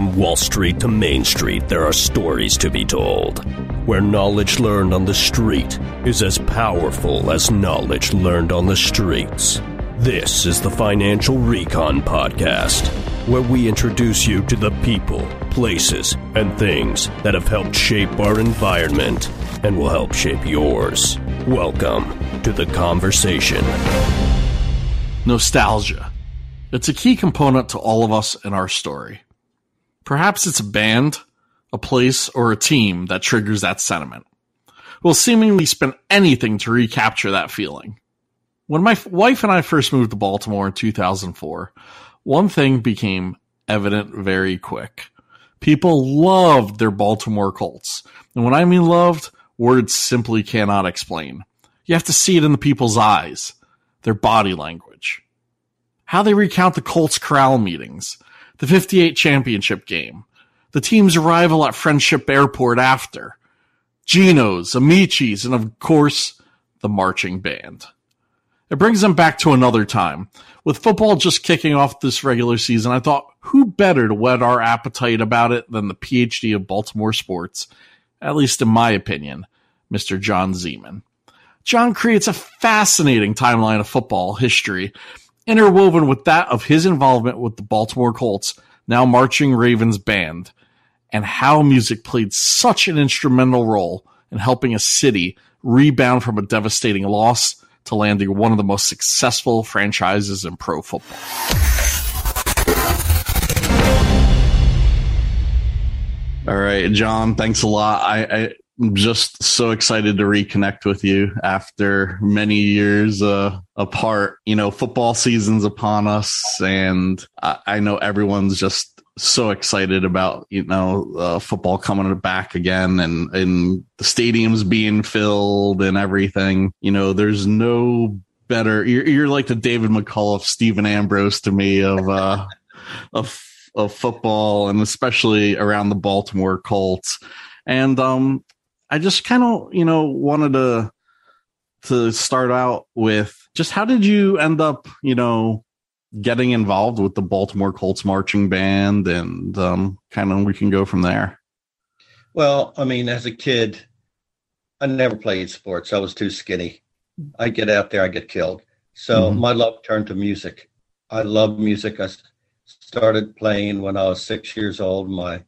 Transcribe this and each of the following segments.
From Wall Street to Main Street, there are stories to be told. Where knowledge learned on the street is as powerful as knowledge learned on the streets. This is the Financial Recon Podcast, where we introduce you to the people, places, and things that have helped shape our environment and will help shape yours. Welcome to the conversation. Nostalgia. It's a key component to all of us in our story. Perhaps it's a band, a place, or a team that triggers that sentiment. We'll seemingly spend anything to recapture that feeling. When my wife and I first moved to Baltimore in 2004, one thing became evident very quick. People loved their Baltimore Colts. And when I mean loved, words simply cannot explain. You have to see it in the people's eyes, their body language. How they recount the Colts corral meetings, the 58 championship game, the team's arrival at Friendship Airport after, Gino's, Amici's, and of course, the marching band. It brings them back to another time. With football just kicking off this regular season, I thought, who better to whet our appetite about it than the PhD of Baltimore sports, at least in my opinion, Mr. John Ziemann. John creates a fascinating timeline of football history interwoven with that of his involvement with the Baltimore Colts, now marching Ravens band, and how music played such an instrumental role in helping a city rebound from a devastating loss to landing one of the most successful franchises in pro football. All right, John, thanks a lot. I, I just so excited to reconnect with you after many years uh, apart. You know, football season's upon us, and I, I know everyone's just so excited about you know uh, football coming back again and and the stadiums being filled and everything. You know, there's no better. You're, you're like the David McCullough, Stephen Ambrose to me of uh, of of football, and especially around the Baltimore Colts. And um, I just kind of, you know, wanted to to start out with just how did you end up, you know, getting involved with the Baltimore Colts marching band and um, kind of we can go from there. Well, I mean, as a kid, I never played sports. I was too skinny. I get out there, I get killed. So mm-hmm. my love turned to music. I love music. I started playing when I was six years old. My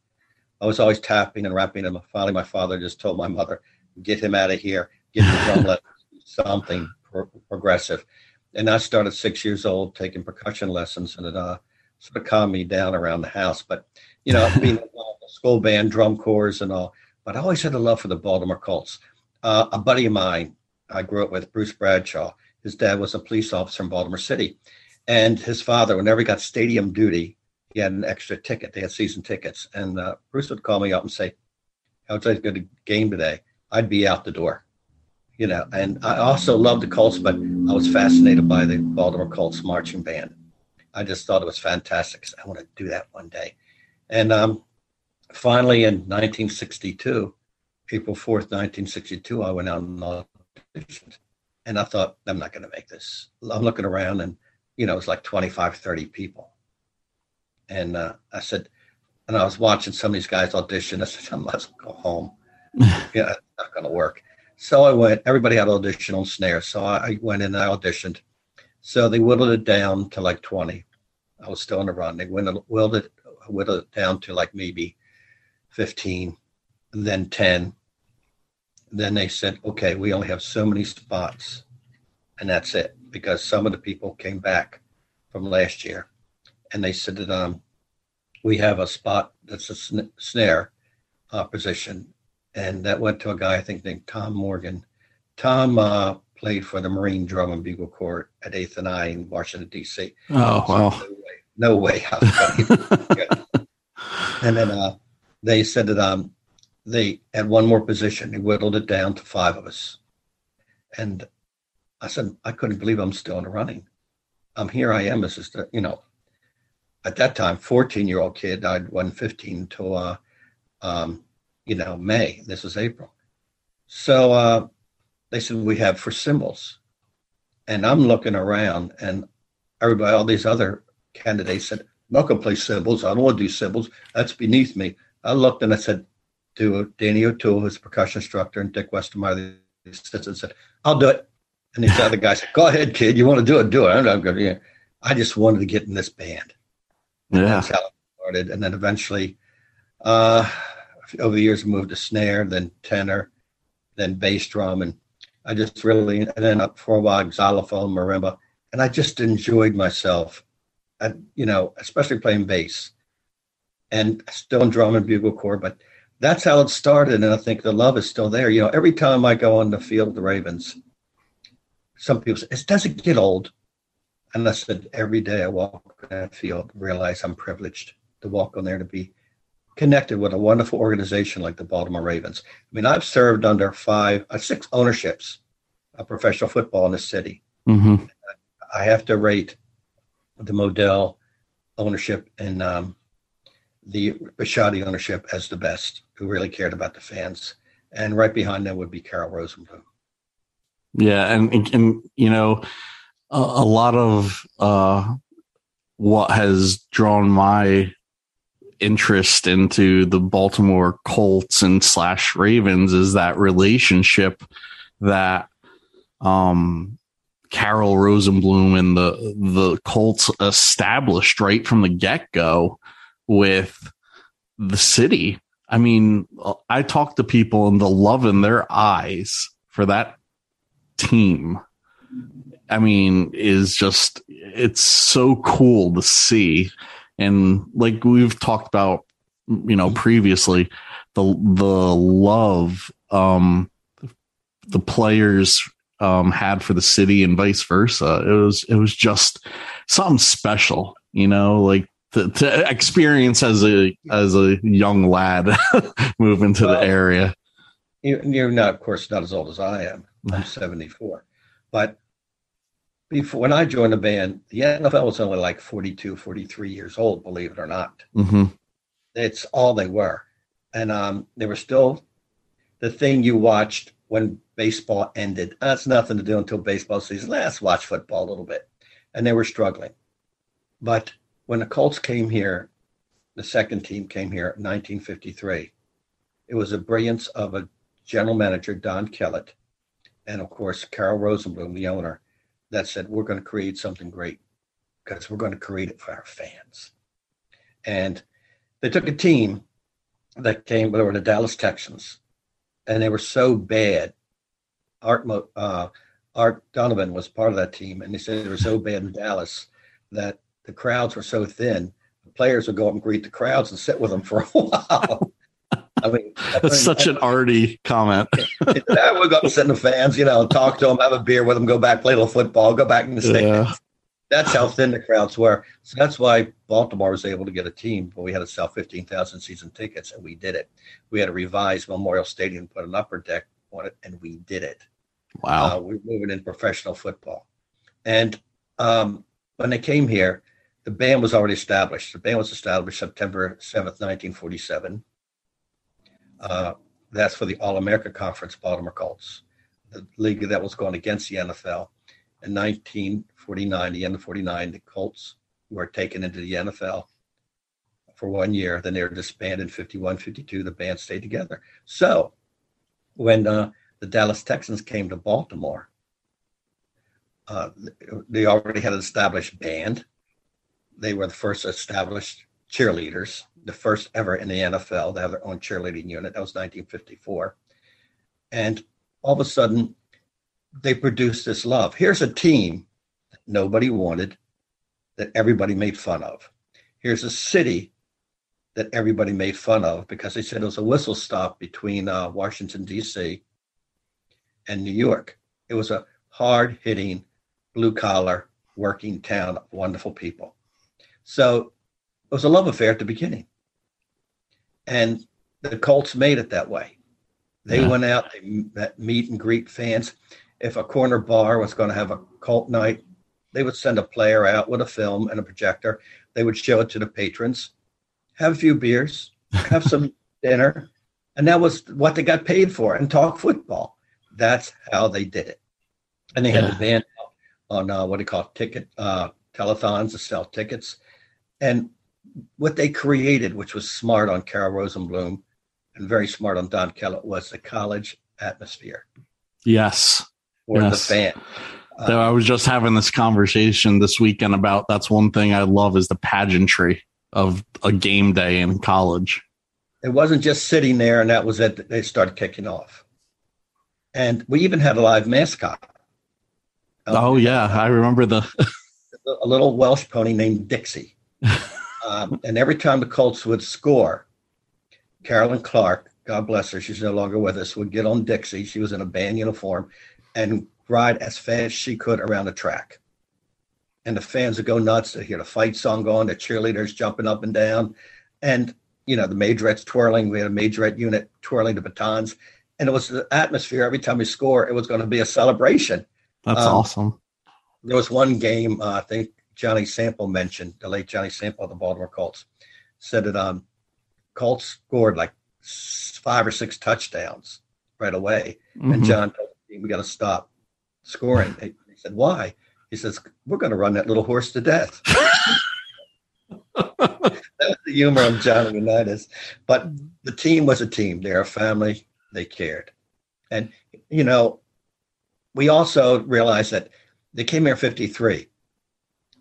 I was always tapping and rapping, and finally, my father just told my mother, "Get him out of here. Get lessons, something pro- progressive." And I started six years old taking percussion lessons, and it uh, sort of calmed me down around the house. But you know, being a school band, drum corps, and all. But I always had a love for the Baltimore Colts. Uh, a buddy of mine, I grew up with, Bruce Bradshaw. His dad was a police officer in Baltimore City, and his father, whenever he got stadium duty, had an extra ticket. They had season tickets, and uh, Bruce would call me up and say, "How's that to game today?" I'd be out the door, you know. And I also loved the Colts, but I was fascinated by the Baltimore Colts marching band. I just thought it was fantastic. I want to do that one day. And um, finally, in 1962, April 4th, 1962, I went out and auditioned. And I thought, I'm not going to make this. I'm looking around and, you know, it was like 25, 30 people and uh, I said, and I was watching some of these guys audition. I said, I must go home. yeah, it's not going to work. So I went. Everybody had audition on snare, so I went in and I auditioned. So they whittled it down to like 20. I was still in the run. They whittled it, whittled it down to like maybe 15, then 10. Then they said, okay, we only have so many spots, and that's it, because some of the people came back from last year and they said that um, we have a spot that's a sn- snare uh, position, and that went to a guy I think named Tom Morgan. Tom uh, played for the Marine Drum and Bugle Corps at Eighth and I in Washington D.C. Oh so wow! No way! No way. and then uh, they said that um, they had one more position. They whittled it down to five of us, and I said I couldn't believe I'm still in the running. I'm um, here. I am. This is the you know at that time, 14 year old kid. I'd won 15 until, uh, um, you know, May. This was April. So uh, they said, we have for cymbals. And I'm looking around and everybody, all these other candidates said, not going to play cymbals. I don't want to do cymbals. That's beneath me. I looked and I said to Danny O'Toole, who's percussion instructor, and Dick Westermeyer, the assistant, said, I'll do it. And these other guys said, Go ahead, kid. You want to do it? Do it. I'm not going to. I just wanted to get in this band. Yeah. That's how it started. And then eventually, uh, over the years, moved to snare, then tenor, then bass drum. And I just really, and then up for a while, xylophone, marimba. And I just enjoyed myself, and, you know, especially playing bass and still in drum and bugle corps. But that's how it started. And I think the love is still there. You know, every time I go on the field the Ravens, some people say, it doesn't get old. And I said, every day I walk in that field, realize I'm privileged to walk on there to be connected with a wonderful organization like the Baltimore Ravens. I mean, I've served under five, uh, six ownerships of professional football in the city. Mm-hmm. I have to rate the Modell ownership and um, the Bisciotti ownership as the best, who really cared about the fans. And right behind them would be Carroll Rosenbloom. Yeah, and, and you know, a, lot of uh, what has drawn my interest into the Baltimore Colts and slash Ravens is that relationship that um Carroll Rosenbloom and the the Colts established right from the get go with the city. I mean, I talk to people and the love in their eyes for that team. I mean, is just it's so cool to see. And like we've talked about, you know, previously, the the love um the players um had for the city and vice versa. It was it was just something special, you know, like to, to experience as a as a young lad moving to well, the area. You're not, of course, not as old as I am. I'm 74, but before when I joined the band, the NFL was only like 42, 43 years old. Believe it or not, mm-hmm. it's all they were, and um, they were still the thing you watched when baseball ended. That's nothing to do until baseball season. Let's watch football a little bit, and they were struggling, but when the Colts came here, the second team came here in 1953. It was a brilliance of a general manager, Don Kellett, and of course, Carroll Rosenbloom, the owner, that said, We're going to create something great because we're going to create it for our fans. And they took a team that came, they were the Dallas Texans, and they were so bad. Art, uh, Art Donovan was part of that team, and they said they were so bad in Dallas that the crowds were so thin, the players would go up and greet the crowds and sit with them for a while. I mean, that's such an Artie comment. I would go up and sit in the fans, you know, talk to them, have a beer with them, go back, play a little football, go back in the stands. Yeah. That's how thin the crowds were. So that's why Baltimore was able to get a team, but we had to sell 15,000 season tickets, and we did it. We had to revise Memorial Stadium, put an upper deck on it, and we did it. Wow. Uh, we are moving into professional football. And um, when they came here, the band was already established. The band was established September 7th, 1947. Uh, that's for the All America Conference Baltimore Colts, the league that was going against the NFL. In 1949, the end of 49, the Colts were taken into the NFL for one year. Then they were disbanded in 51, 52. The band stayed together. So when uh, the Dallas Texans came to Baltimore, uh, they already had an established band they were the first established cheerleaders, the first ever in the NFL to have their own cheerleading unit. That was 1954. And all of a sudden, they produced this love. Here's a team that nobody wanted, that everybody made fun of. Here's a city that everybody made fun of because they said it was a whistle stop between uh, Washington, D.C. and New York. It was a hard hitting, blue collar, working town of wonderful people. So was a love affair at the beginning. And the Colts made it that way. They yeah. went out, they met, meet and greet fans. If a corner bar was going to have a Colt night, they would send a player out with a film and a projector. They would show it to the patrons, have a few beers, have some dinner, and that was what they got paid for and talk football. That's how they did it. And they had yeah. the band on uh, what do you call it, ticket uh, telethons to sell tickets. And what they created, which was smart on Carroll Rosenbloom and very smart on Don Kellett, was the college atmosphere Yes. for Yes. the fan. I was just having this conversation this weekend about that's one thing I love is the pageantry of a game day in college. It wasn't just sitting there and that was it. They started kicking off. And we even had a live mascot. Oh yeah, I remember the a little Welsh pony named Dixie. Um, and every time the Colts would score, Carolyn Clark, God bless her, she's no longer with us, would get on Dixie. She was in a band uniform and ride as fast as she could around the track. And the fans would go nuts to hear the fight song going, the cheerleaders jumping up and down, and you know the majorettes twirling. We had a majorette unit twirling the batons, and it was the atmosphere. Every time we score, it was going to be a celebration that's Um, awesome. there was one game uh, I think Johnny Sample mentioned the late Johnny Sample of the Baltimore Colts said that um Colts scored like five or six touchdowns right away, and Mhm. John told the team we got to stop scoring. He said why? He says we're going to run that little horse to death. that was the humor of Johnny Unitas, but the team was a team. They're a family. They cared, and you know we also realized that they came here in 53.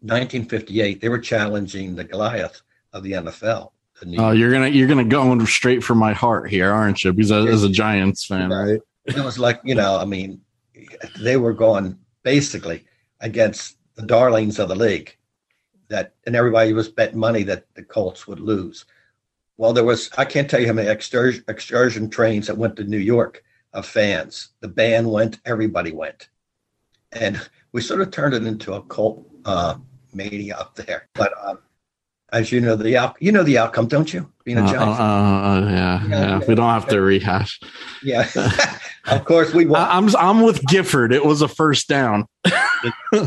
1958, they were challenging the Goliath of the NFL. The Oh, you're gonna you're gonna go straight for my heart here, aren't you? Because as a Giants fan, right? it was like, you know, I mean, they were going basically against the darlings of the league that, and everybody was betting money that the Colts would lose. Well, there was, I can't tell you how many excursion, excursion trains that went to New York of fans. The band went, everybody went. And we sort of turned it into a cult uh, mania up there. But um, as you know, the out, you know the outcome, don't you? Being a Uh, uh, Giants. uh, uh, yeah, yeah. We don't have to rehash. yeah. of course, we won. I, I'm I'm with Gifford. It was a first down.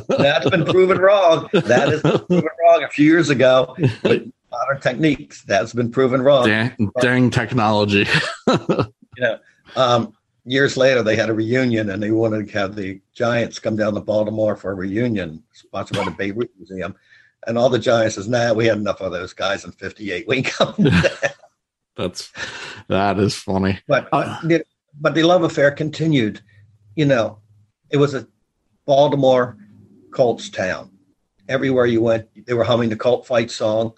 That's been proven wrong. That is proven wrong a few years ago. Modern techniques, that's been proven wrong. Dang, dang technology. Um, years later, they had a reunion, and they wanted to have the Giants come down to Baltimore for a reunion, sponsored by the Babe Ruth Museum. And all the Giants says, "Nah, we had enough of those guys in '58. We come That's that is funny. but Uh, the- but the love affair continued. You know, it was a Baltimore Colts town. Everywhere you went, they were humming the Colt fight song,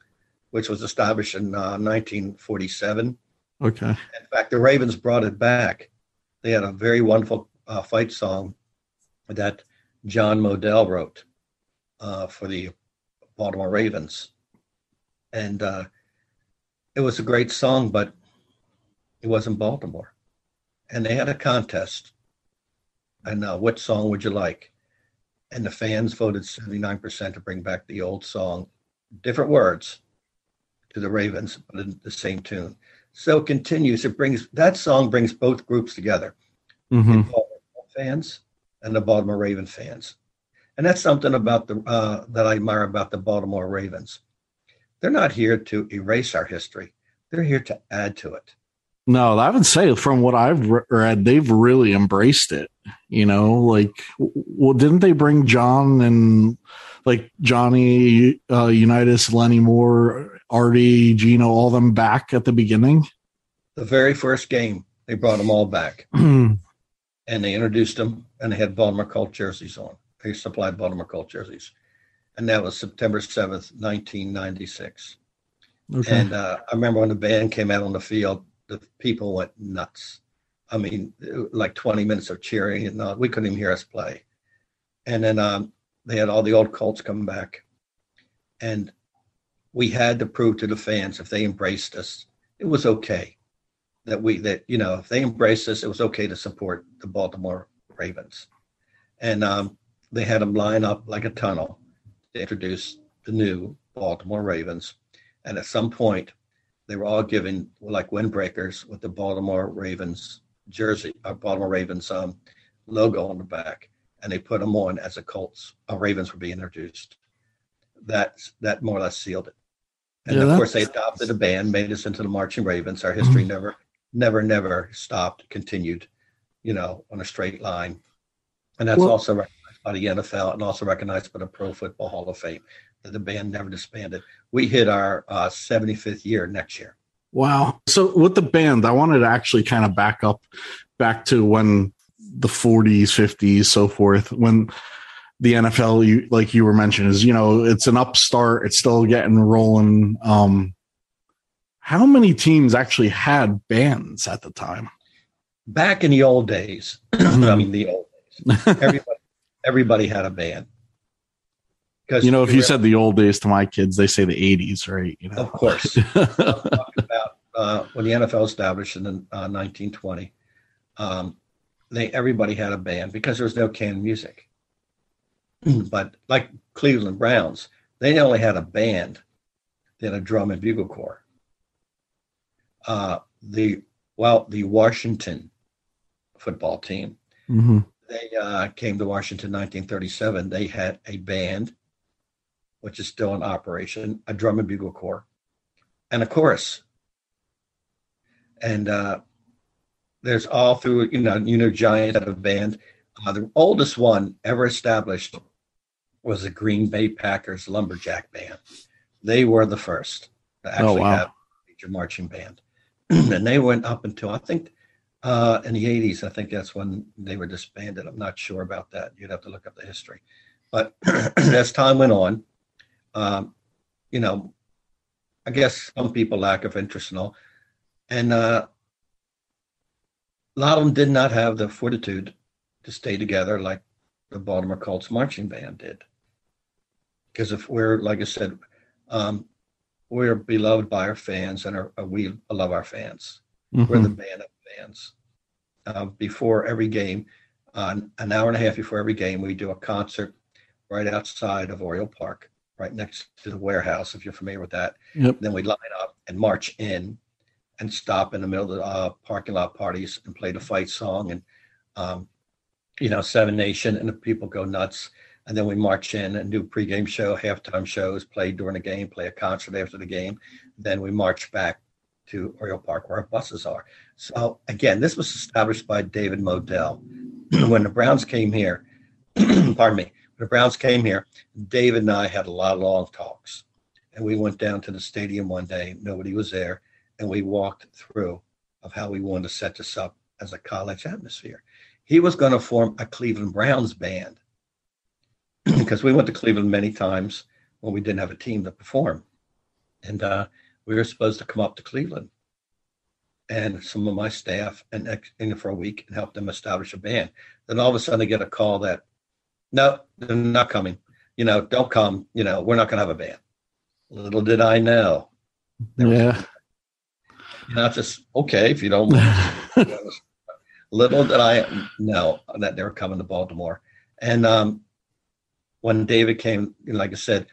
which was established in uh, 1947. Okay. In fact, the Ravens brought it back. They had a very wonderful uh, fight song that John Modell wrote uh, for the Baltimore Ravens, and uh, it was a great song, but it wasn't Baltimore. And they had a contest, and uh, what song would you like? And the fans voted 79% to bring back the old song, different words to the Ravens, but in the same tune. So it continues. It brings that song brings both groups together, hmm the Baltimore fans and the Baltimore Raven fans, and that's something about the uh, that I admire about the Baltimore Ravens. They're not here to erase our history; they're here to add to it. No, I would say from what I've re- read, they've really embraced it. You know, like, well, didn't they bring John and like Johnny uh, Unitas, Lenny Moore, Artie, Gino, all them back at the beginning? The very first game, they brought them all back, and they introduced them, and they had Baltimore Colt jerseys on. They supplied Baltimore Colt jerseys, and that was September seventh, nineteen ninety six. And uh, I remember when the band came out on the field, the people went nuts. I mean, like 20 minutes of cheering, and uh, we couldn't even hear us play. And then um, they had all the old Colts come back, and we had to prove to the fans if they embraced us, it was okay that we that you know if they embraced us, it was okay to support the Baltimore Ravens. And um, they had them line up like a tunnel to introduce the new Baltimore Ravens. And at some point, they were all given like windbreakers with the Baltimore Ravens jersey, or Baltimore Ravens um, logo on the back, and they put them on as the Colts. Uh, Ravens were being introduced. That that more or less sealed it. And Yeah, of course, they adopted a band, made us into the marching Ravens. Our history never, never, never stopped. Continued, you know, on a straight line, and that's Well- also recognized by the NFL and also recognized by the Pro Football Hall of Fame. That the band never disbanded. We hit our uh, 75th year next year. Wow. So with the band, I wanted to actually kind of back up back to when the 40s, 50s, so forth, when the NFL, you, like you were mentioning, is you know it's an upstart. It's still getting rolling. Um, how many teams actually had bands at the time? Back in the old days, I mean the old days, everybody, everybody had a band. Because you know, if you said the old days to my kids, they say the '80s, right? You know, of course. about uh, when the NFL established in uh, 1920, um, they everybody had a band because there was no canned music. but like Cleveland Browns, they only had a band, they had a drum and bugle corps. Uh, the well, the Washington football team, mm-hmm. they uh, came to Washington 1937. They had a band which is still in operation, a drum and bugle corps, and a chorus. And uh, there's all through, you know, you know, Giant had a band. Uh, the oldest one ever established was the Green Bay Packers Lumberjack Band. They were the first to oh, actually oh, wow. have a major marching band. and they went up until, I think, uh, in the 80s, I think that's when they were disbanded. I'm not sure about that. You'd have to look up the history. But as time went on, um, you know, I guess some people lack of interest and all. And uh, a lot of them did not have the fortitude to stay together like the Baltimore Colts marching band did. Because if we're, like I said, um, we're beloved by our fans and our, we love our fans. Mm-hmm. We're the band of fans. Uh, before every game, uh, an hour and a half before every game, we do a concert right outside of Oriole Park right next to the warehouse, if you're familiar with that. Yep. Then we line up and march in and stop in the middle of the uh, parking lot parties and play the fight song and, um, you know, Seven Nation, and the people go nuts. And then we march in and do pregame show, halftime shows, play during the game, play a concert after the game. Then we march back to Oriole Park where our buses are. So again, this was established by David Modell. when the Browns came here, pardon me, when the Browns came here, David and I had a lot of long talks. And we went down to the stadium one day, nobody was there, and we walked through of how we wanted to set this up as a college atmosphere. He was going to form a Cleveland Browns band because we went to Cleveland many times when we didn't have a team to perform. And uh, we were supposed to come up to Cleveland and some of my staff and in for a week and help them establish a band. Then all of a sudden, they get a call that no, they're not coming. You know, don't come. You know, we're not going to have a band. Little did I know. Yeah. You know, just okay if you don't. Little did I know that they were coming to Baltimore, and um, when David came, like I said,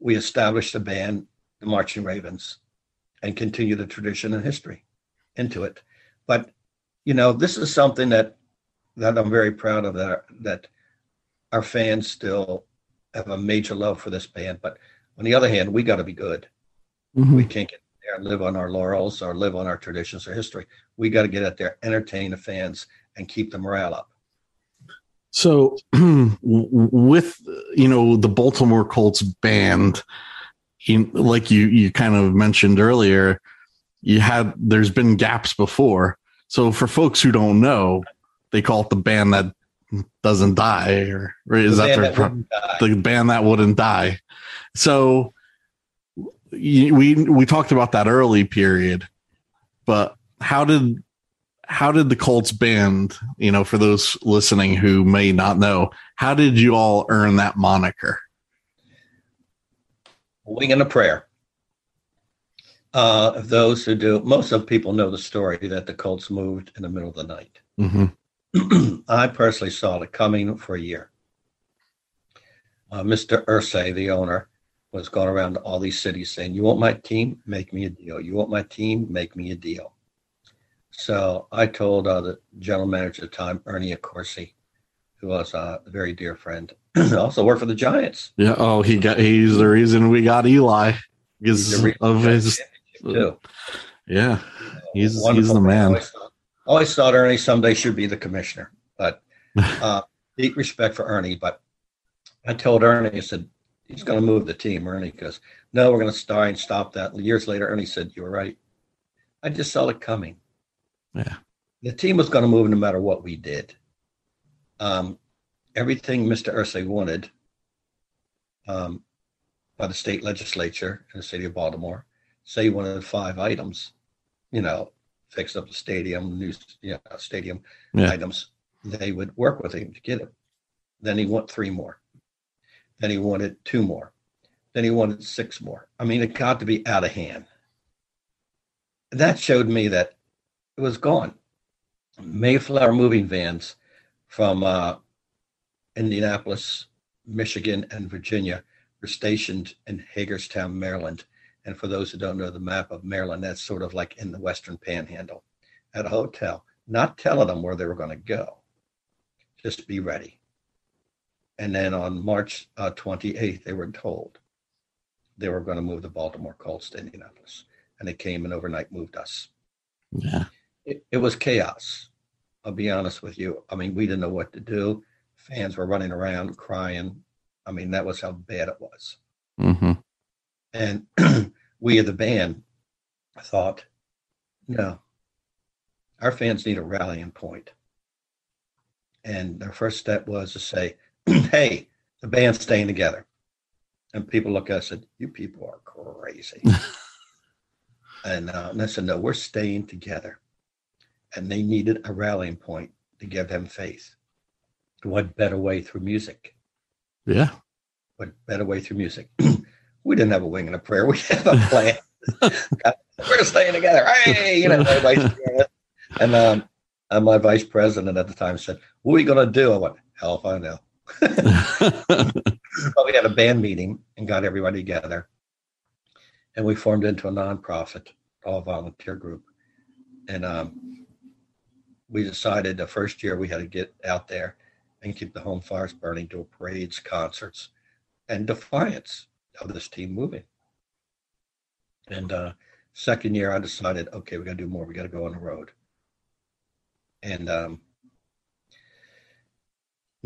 we established a band, the Marching Ravens, and continue the tradition and history into it. But you know, this is something that that I'm very proud of that that our fans still have a major love for this band. But on the other hand, we got to be good. Mm-hmm. We can't get there and live on our laurels or live on our traditions or history. We got to get out there, entertain the fans, and keep the morale up. So, with you know the Baltimore Colts band, in, like you you kind of mentioned earlier, you had there's been gaps before. So for folks who don't know, they call it the band that doesn't die, or, or is the that, their, that the band that wouldn't die? So we we talked about that early period, but how did how did the Colts band, you know, for those listening who may not know, how did you all earn that moniker? Wing and a prayer. Uh, those who do, most of people know the story that the Colts moved in the middle of the night. Mm-hmm. I personally saw it coming for a year. Uh, Mr. Irsay, the owner, was going around to all these cities saying, You want my team? Make me a deal. You want my team? Make me a deal. So I told uh, the general manager at the time, Ernie Accorsi, who was a very dear friend, also worked for the Giants. Yeah. Oh, he got, he's the reason we got Eli because of his, too. yeah, he's, he's the man always thought Ernie someday should be the commissioner, but uh, deep respect for Ernie. But I told Ernie, I said, he's going to move the team. Ernie goes, no, we're going to try and stop that. Years later, Ernie said, you were right. I just saw it coming. Yeah. The team was going to move no matter what we did. Um, everything Mr. Irsay wanted um, by the state legislature in the city of Baltimore, say one of the five items, you know, fix up the stadium, new you know, stadium Yeah. items, they would work with him to get it. Then he wanted three more. Then he wanted two more. Then he wanted six more. I mean, it got to be out of hand. That showed me that it was gone. Mayflower moving vans from uh, Indianapolis, Michigan, and Virginia were stationed in Hagerstown, Maryland. And for those who don't know the map of Maryland, that's sort of like in the Western Panhandle at a hotel, not telling them where they were going to go. Just be ready. And then on March uh, 28th, they were told they were going to move the Baltimore Colts to Indianapolis. And they came and overnight moved us. Yeah. It, it was chaos. I'll be honest with you. I mean, we didn't know what to do. Fans were running around crying. I mean, that was how bad it was. hmm And we, of the band, thought, no, our fans need a rallying point. And their first step was to say, hey, the band's staying together. And people look at us and said, you people are crazy. and, uh, and I said, no, we're staying together. And they needed a rallying point to give them faith. What better way through music? Yeah. What better way through music? we didn't have a wing and a prayer. We had a plan. We're staying together. Hey, you know, everybody's doing it. And um, and my vice president at the time said, "What are we going to do?" I went, "Hell if I know." But we had a band meeting and got everybody together, and we formed into a nonprofit, all volunteer group, and um, we decided the first year we had to get out there and keep the home fires burning, do parades, concerts, and defiance of this team moving. And uh, second year, I decided, okay, we got to do more. We got to go on the road. And um,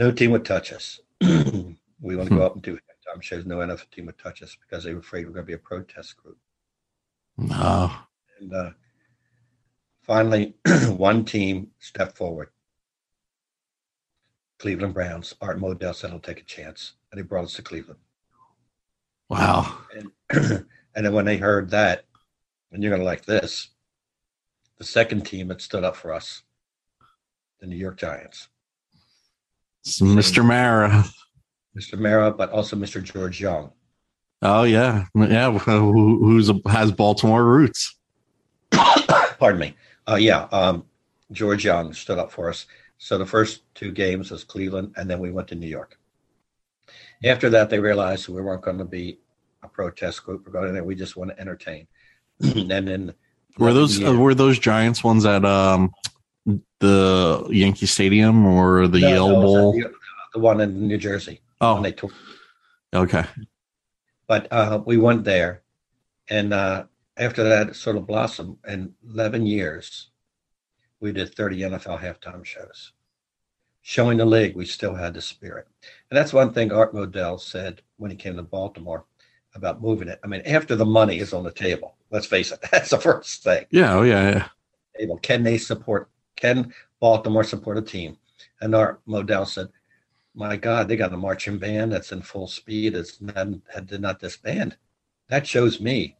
no team would touch us. we want to go up and do halftime shows. No NFL team would touch us because they were afraid we are going to be a protest group. no. And uh, finally, one team stepped forward. Cleveland Browns. Art Modell said, "I'll take a chance," and he brought us to Cleveland. Wow. And and then when they heard that, and you're going to like this, the second team that stood up for us, the New York Giants, It's Mr. Mara. Mr. Mara, but also Mr. George Young. Oh yeah. Yeah. Who, who's a, has Baltimore roots? Pardon me. Uh, yeah, um, George Young stood up for us. So the first two games was Cleveland, and then we went to New York. After that, they realized we weren't going to be a protest group. We're going there. We just want to entertain. and then Were those Yeah. uh, were those Giants ones at um the Yankee Stadium or the No, Yale no, Bowl? The, the one in New Jersey. Oh, they took okay. but uh, we went there, and uh, after that, it sort of blossomed. In 11 years, we did 30 NFL halftime shows, showing the league we still had the spirit. And that's one thing Art Modell said when he came to Baltimore about moving it. I mean, after the money is on the table, let's face it, that's the first thing. Yeah. Oh yeah. yeah. Can they support? Can Baltimore support a team? And Art Modell said, "My God, they got a marching band that's in full speed. It's not did not disband. That shows me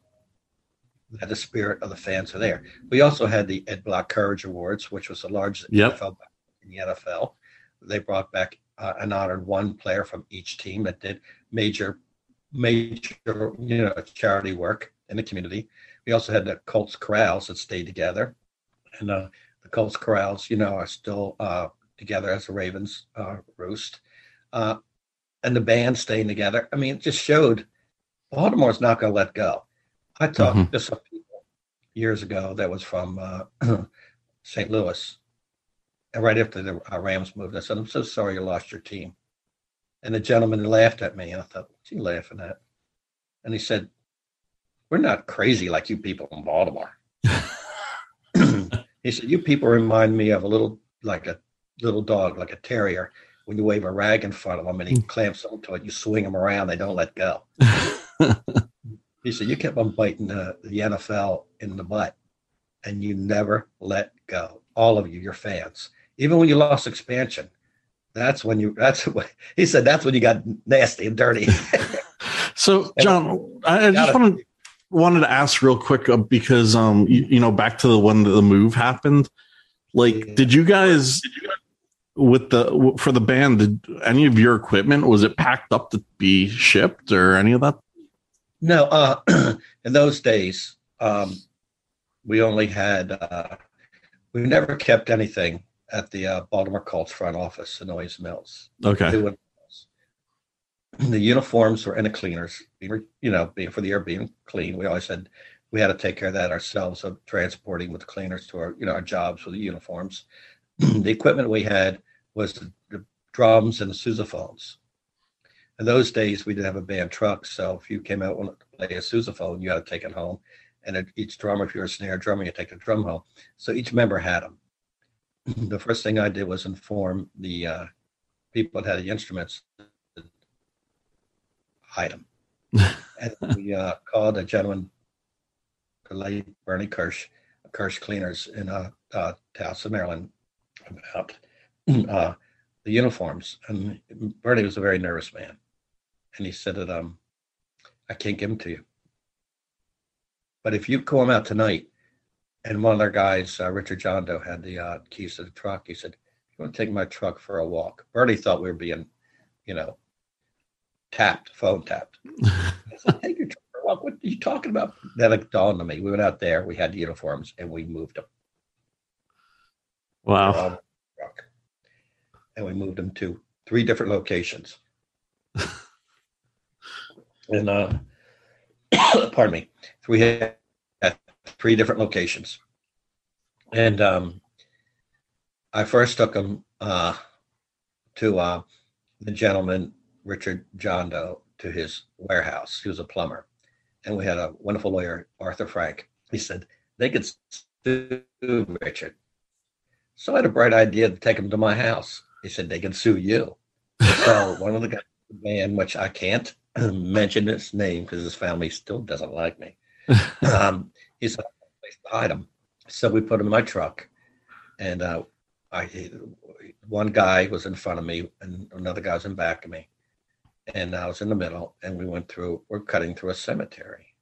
that the spirit of the fans are there. We also had the Ed Block Courage Awards, which was the largest Yep. NFL in the NFL. They brought back uh, and honored one player from each team that did major, major, you know, charity work in the community. We also had the Colts Corrals that stayed together, and uh, the Colts Corrals, you know, are still uh, together as the Ravens uh, roost, uh, and the band staying together. I mean, it just showed Baltimore's not going to let go. I talked Mhm. to some people years ago that was from uh, St. Louis, and right after the uh, Rams moved, I said, "I'm so sorry you lost your team." And the gentleman laughed at me, and I thought, "What's he laughing at?" And he said, "We're not crazy like you people in Baltimore." he said, "You people remind me of a little, like a little dog, like a terrier, when you wave a rag in front of them and he hmm. clamps onto it, you swing them around, they don't let go. he said, You kept on biting the, the NFL in the butt and you never let go. All of you, your fans. Even when you lost expansion, that's when you, that's what he said, that's when you got nasty and dirty. so, John, I just wanted, wanted to ask real quick uh, because, um, you, you, know, back to the when the move happened, like, did you guys, with the for the band did any of your equipment was it packed up to be shipped or any of that? No uh in those days um we only had uh we never kept anything at the uh, baltimore colts front office in Owings Mills. Okay the uniforms were in the cleaners we were you know being for the air being clean we always said we had to take care of that ourselves of transporting with the cleaners to our you know our jobs with the uniforms the equipment we had was the, the drums and the sousaphones. In those days, we didn't have a band truck, so if you came out to play a sousaphone, you had to take it home. And each drummer, if you're a snare drummer, you take the drum home. So each member had them. the first thing I did was inform the uh, people that had the instruments hide them. and we uh, called a gentleman, the late Bernie Kirsch, Kirsch Cleaners in uh, uh, Towson, Maryland, about uh, the uniforms. And Bernie was a very nervous man. And he said that um, I can't give them to you. But if you call them out tonight, and one of their guys, uh, Richard John Doe, had the uh, keys to the truck, he said, You want to take my truck for a walk? Bernie thought we were being, you know, tapped, phone tapped. I said, Take your truck for a walk. What are you talking about? Then it dawned on me. We went out there, we had the uniforms, and we moved them. Wow and we moved them to three different locations. and uh, pardon me, we had three different locations. And um, I first took them uh, to uh, the gentleman, Richard John Doe, to his warehouse. He was a plumber. And we had a wonderful lawyer, Arthur Frank. He said, they could sue Richard. So I had a bright idea to take him to my house. He said they can sue you. So one of the guys band, which I can't mention his name because his family still doesn't like me. Um, he said, hide him. So we put him in my truck, and uh, I one guy was in front of me, and another guy was in back of me, and I was in the middle, and we went through. We're cutting through a cemetery,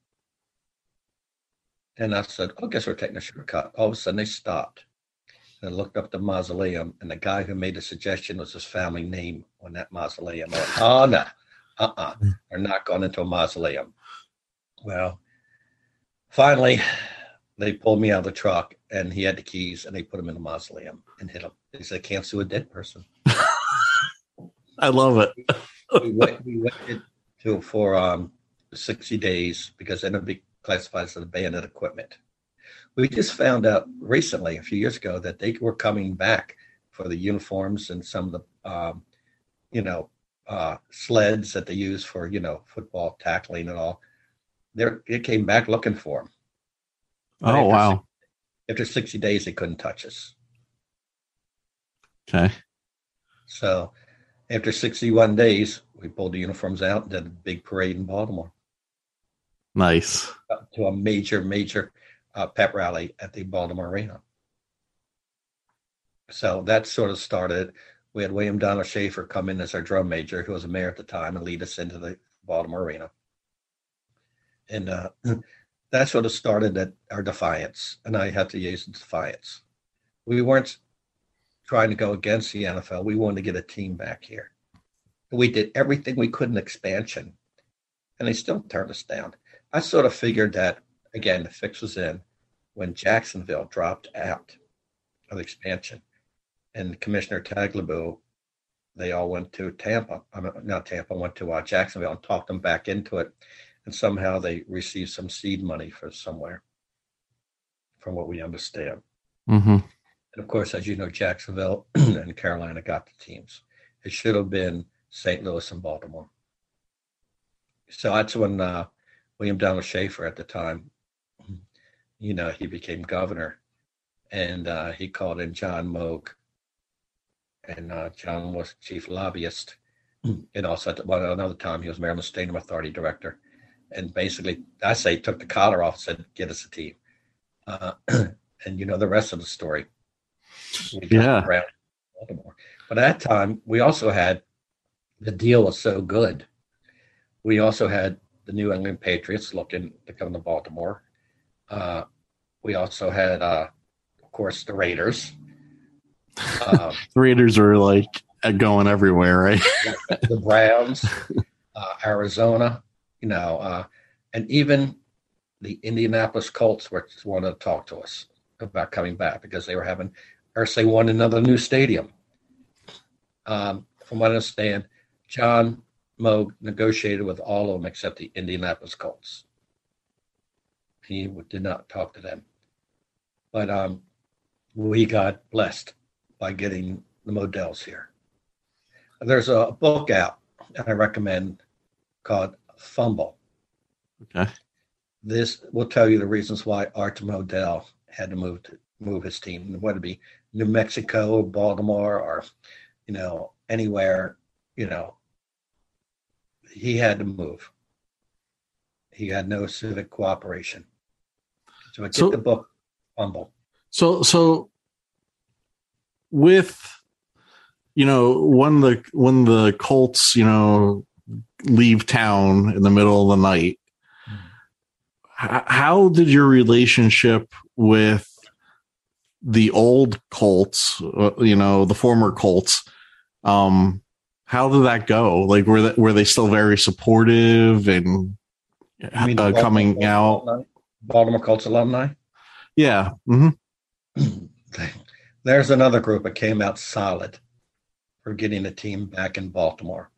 and I said, "Oh, I guess we're taking a shortcut." All of a sudden, they stopped, and I looked up the mausoleum, and the guy who made the suggestion was his family name on that mausoleum. Went, oh no, uh uh-uh. uh, they're not going into a mausoleum. Well, finally, they pulled me out of the truck, and he had the keys, and they put him in the mausoleum and hit him. They said, "Can't sue a dead person." I love it. We, went, we waited to for um, sixty days because then it'd be classified as abandoned equipment. We just found out recently, a few years ago, that they were coming back for the uniforms and some of the, um, you know, uh, sleds that they use for, you know, football tackling and all. There, it came back looking for them. oh after wow! after sixty days, they couldn't touch us. Okay. So, after sixty-one days, we pulled the uniforms out and did a big parade in Baltimore. Nice. To a major, major uh, pep rally at the Baltimore Arena. So that sort of started. We had William Donald Schaefer come in as our drum major, who was a mayor at the time, and lead us into the Baltimore Arena. And uh, that sort of started at our defiance, and I had to use defiance. We weren't trying to go against the NFL. We wanted to get a team back here. We did everything we could in expansion, and they still turned us down. I sort of figured that again, the fix was in when Jacksonville dropped out of expansion, and Commissioner Tagliabue, they all went to Tampa. I mean, not Tampa, went to uh, Jacksonville and talked them back into it, and somehow they received some seed money for somewhere, from what we understand. Mm-hmm. And of course, as you know, Jacksonville and Carolina got the teams. It should have been St. Louis and Baltimore. So that's when uh, William Donald Schaefer at the time you know, he became governor and uh, he called in John Moag and uh, John was chief lobbyist, and also at another time he was Maryland Stadium Authority director, and basically I say took the collar off, said get us a team, uh, and you know the rest of the story. Yeah. Baltimore. But at that time, we also had the deal was so good. We also had the New England Patriots looking to come to Baltimore. Uh, we also had, uh, of course, the Raiders. Um, the Raiders are like going everywhere, right? the Browns, uh, Arizona, you know, uh, and even the Indianapolis Colts were wanted to talk to us about coming back because they were having, or say, won another new stadium. Um, from what I understand, John Moag negotiated with all of them except the Indianapolis Colts. He did not talk to them. But um, we got blessed by getting the Modells here. There's a book out I recommend called Fumble. Okay. This will tell you the reasons why Art Modell had to move to move his team, and what it be New Mexico, or Baltimore, or you know anywhere. You know, he had to move. He had no civic cooperation. So I get so, the book Fumble. So so with you know when the when the Colts you know leave town in the middle of the night, how did your relationship with the old Colts, uh, you know, the former Colts, um, how did that go? Like, were they, were they still very supportive and uh, coming out? Alumni? Baltimore Colts alumni? Yeah. Mm-hmm. There's another group that came out solid for getting the team back in Baltimore.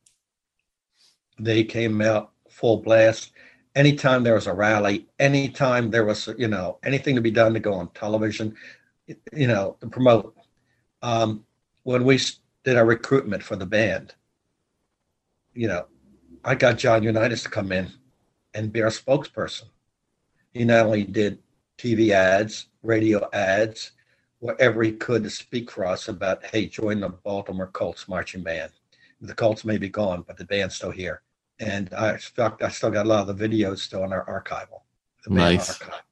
They came out full blast. Anytime there was a rally, anytime there was, you know, anything to be done to go on television, you know, to promote. Um, when we did our recruitment for the band, you know, I got John Unitas to come in and be our spokesperson. He not only did TV ads, radio ads, whatever he could to speak for us about, hey, join the Baltimore Colts marching band. The Colts may be gone, but the band's still here. And I, I still got a lot of the videos still in our archival. The nice. Archive.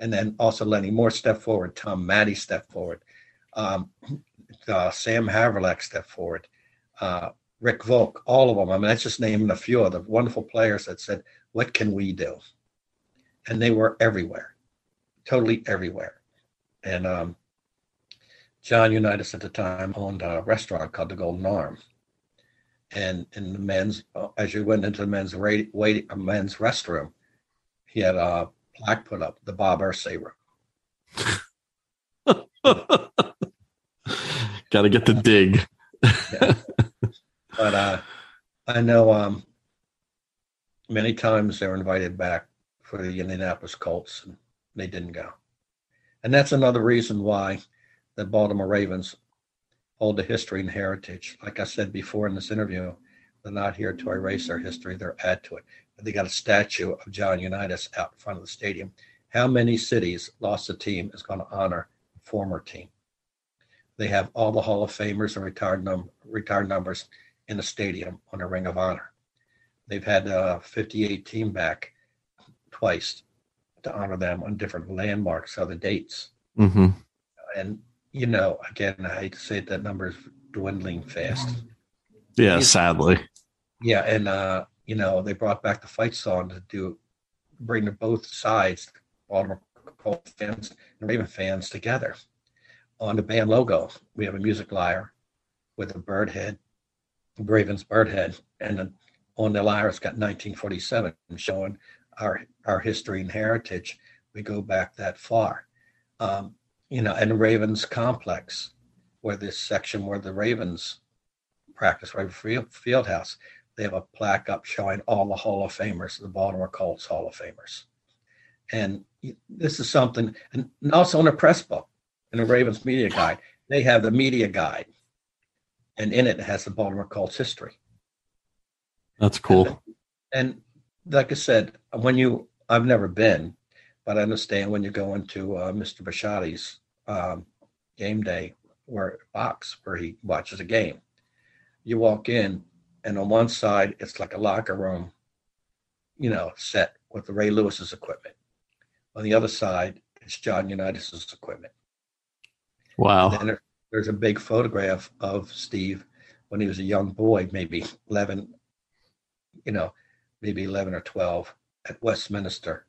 And then also Lenny Moore stepped forward, Tom Matte stepped forward, um, uh, Sam Havrilak stepped forward, uh, Rick Volk, all of them. I mean, that's just naming a few of the wonderful players that said, what can we do? And they were everywhere, totally everywhere. And um, John Unitas at the time owned a restaurant called the Golden Arm. And in the men's, uh, as you went into the men's waiting, uh, men's restroom, he had a plaque put up, the Bob room. Got to get the dig. yeah. But uh, I know um, many times they were invited back for the Indianapolis Colts, and they didn't go. And that's another reason why the Baltimore Ravens hold the history and heritage. Like I said before in this interview, they're not here to erase their history, they're add to it. They got a statue of John Unitas out in front of the stadium. How many cities lost a team is going to honor a former team? They have all the Hall of Famers and retired, num- retired numbers in the stadium on a Ring of Honor. They've had a 58 team back twice to honor them on different landmarks, other dates. Mm-hmm. And, you know, again, I hate to say it, that number is dwindling fast. Yeah, sadly. Yeah, and, uh, you know, they brought back the fight song to do bring the both sides, Baltimore Colts fans and Raven fans together. On the band logo, we have a music lyre with a bird head Ravens bird head, and on the lyre it's got 1947, showing our our history and heritage. We go back that far, um, you know, and Ravens complex, where this section where the Ravens practice, Raven Field, Field House, they have a plaque up showing all the Hall of Famers, the Baltimore Colts Hall of Famers, and this is something, and also in the press book, in the Ravens media guide, they have the media guide and in it, it has the Baltimore Colts history. That's cool. And, and, like I said, when you, I've never been, but I understand when you go into uh, Mr. Bisciotti's um, game day where box where he watches a game. You walk in, and on one side it's like a locker room, you know, set with the Ray Lewis's equipment. On the other side, it's John Unitas's equipment. Wow. And there- there's a big photograph of Steve when he was a young boy, maybe 11, you know, maybe 11 or 12 at Westminster,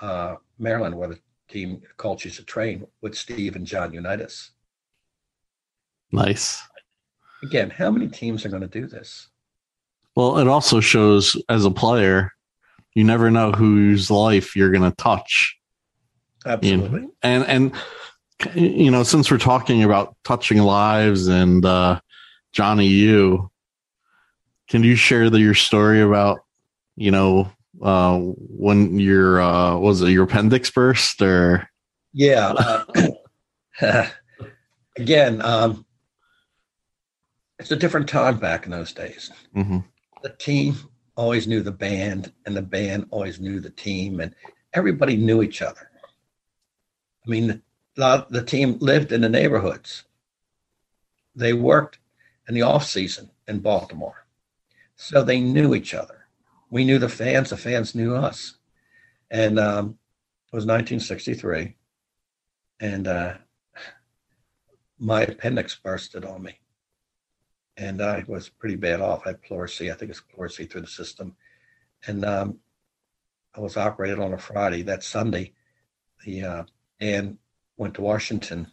uh, Maryland, where the team Colts used to train with Steve and John Unitas. Nice. Again, how many teams are going to do this? Well, it also shows as a player, you never know whose life you're going to touch. Absolutely. And and you know, since we're talking about touching lives and uh Johnny you can you share the, your story about you know uh when your uh was it your appendix burst or Yeah. Uh, again, um, it's a different time back in those days. Mhm. The team always knew the band, and the band always knew the team, and everybody knew each other. I mean, the, the team lived in the neighborhoods. They worked in the off season in Baltimore, so they knew each other. We knew the fans; the fans knew us. And um, it was 1963 and uh, my appendix bursted on me, and I was pretty bad off. I had pleurisy. I think it's pleurisy through the system, and um, I was operated on a Friday. That Sunday, the uh, and went to Washington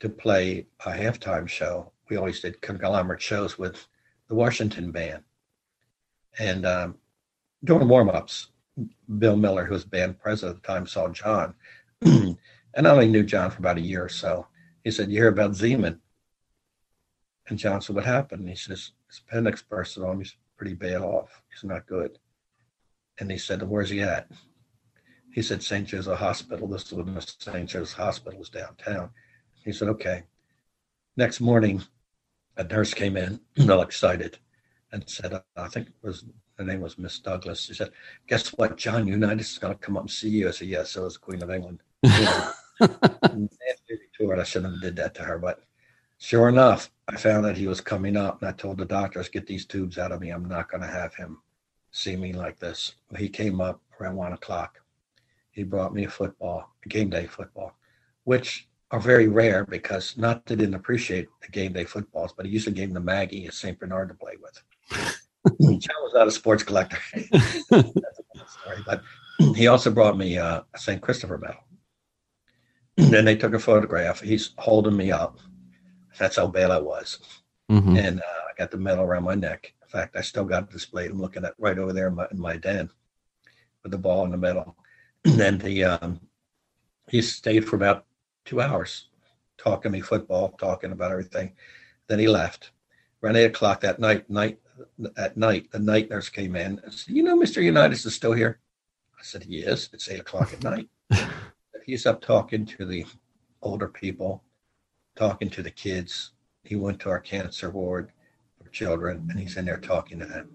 to play a halftime show. We always did conglomerate shows with the Washington band, and um, during warm-ups, Bill Miller, who was band president at the time, saw John. And I only knew John for about a year or so. He said, You hear about Ziemann? And John said, What happened? And he says, His appendix bursted on him. He's pretty bad off. He's not good. And he said, Where's he at? He said, St. Joseph Hospital. This was when the St. Joseph Hospital was downtown. He said, Okay. Next morning, a nurse came in, all excited, and said, I think it was her name was Miss Douglas. She said, Guess what? John Unitas is going to come up and see you. I said, Yes, so is the Queen of England. You know, Nancy. I shouldn't have did that to her, but sure enough, I found that he was coming up, and I told the doctors, "Get these tubes out of me. I'm not going to have him see me like this." He came up around one o'clock. He brought me a football, a game day football, which are very rare because not that I didn't appreciate the game day footballs, but he usually gave them to Maggie at St. Bernard to play with. John was not a sports collector. Story, but he also brought me uh, a St. Christopher medal. then they took a photograph. He's holding me up. That's how bad I was. Mhm. And uh, I got the medal around my neck. In fact, I still got it displayed. I'm looking at right over there in my, in my den with the ball and the medal. And then the um, he stayed for about two hours talking to me football, talking about everything. Then he left. Around eight o'clock that night, night at night, the night nurse came in and said, "You know, Mister Unitas is still here." I said, "He is. It's eight o'clock at night." He's up talking to the older people, talking to the kids. He went to our cancer ward for children, and he's in there talking to them.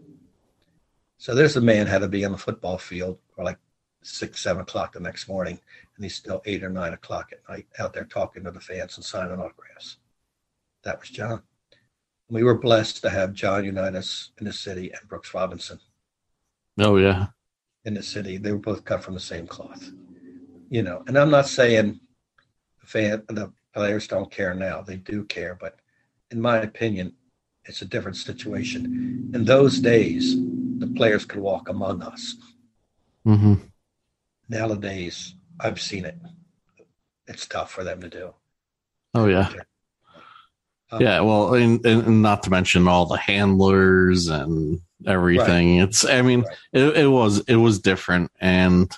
So there's a man had to be on the football field for like six, seven o'clock the next morning, and he's still eight or nine o'clock at night out there talking to the fans and signing autographs. That was John. We were blessed to have John Unitas in the city and Brooks Robinson Oh yeah. in the city. They were both cut from the same cloth, you know. And I'm not saying the fan, the players don't care now. They do care, but in my opinion, it's a different situation. In those days, the players could walk among us. hmm Nowadays, I've seen it. It's tough for them to do. Oh yeah. Um, Yeah, well, and, and not to mention all the handlers and everything. It's, I mean, Right. it, it was it was different, and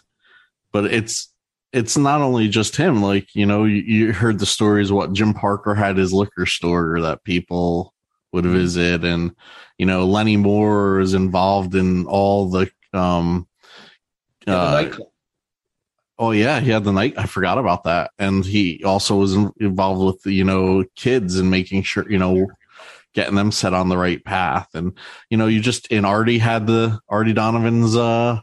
but it's it's not only just him. Like you know, you, you heard the stories. What Jim Parker had his liquor store that people would Mm-hmm. visit, and you know, Lenny Moore is involved in all the um. Yeah, the uh, nightclub. Oh yeah, he had the night. I forgot about that, and he also was involved with you know kids and making sure you know getting them set on the right path. And you know, you just and Artie had the Artie Donovan's uh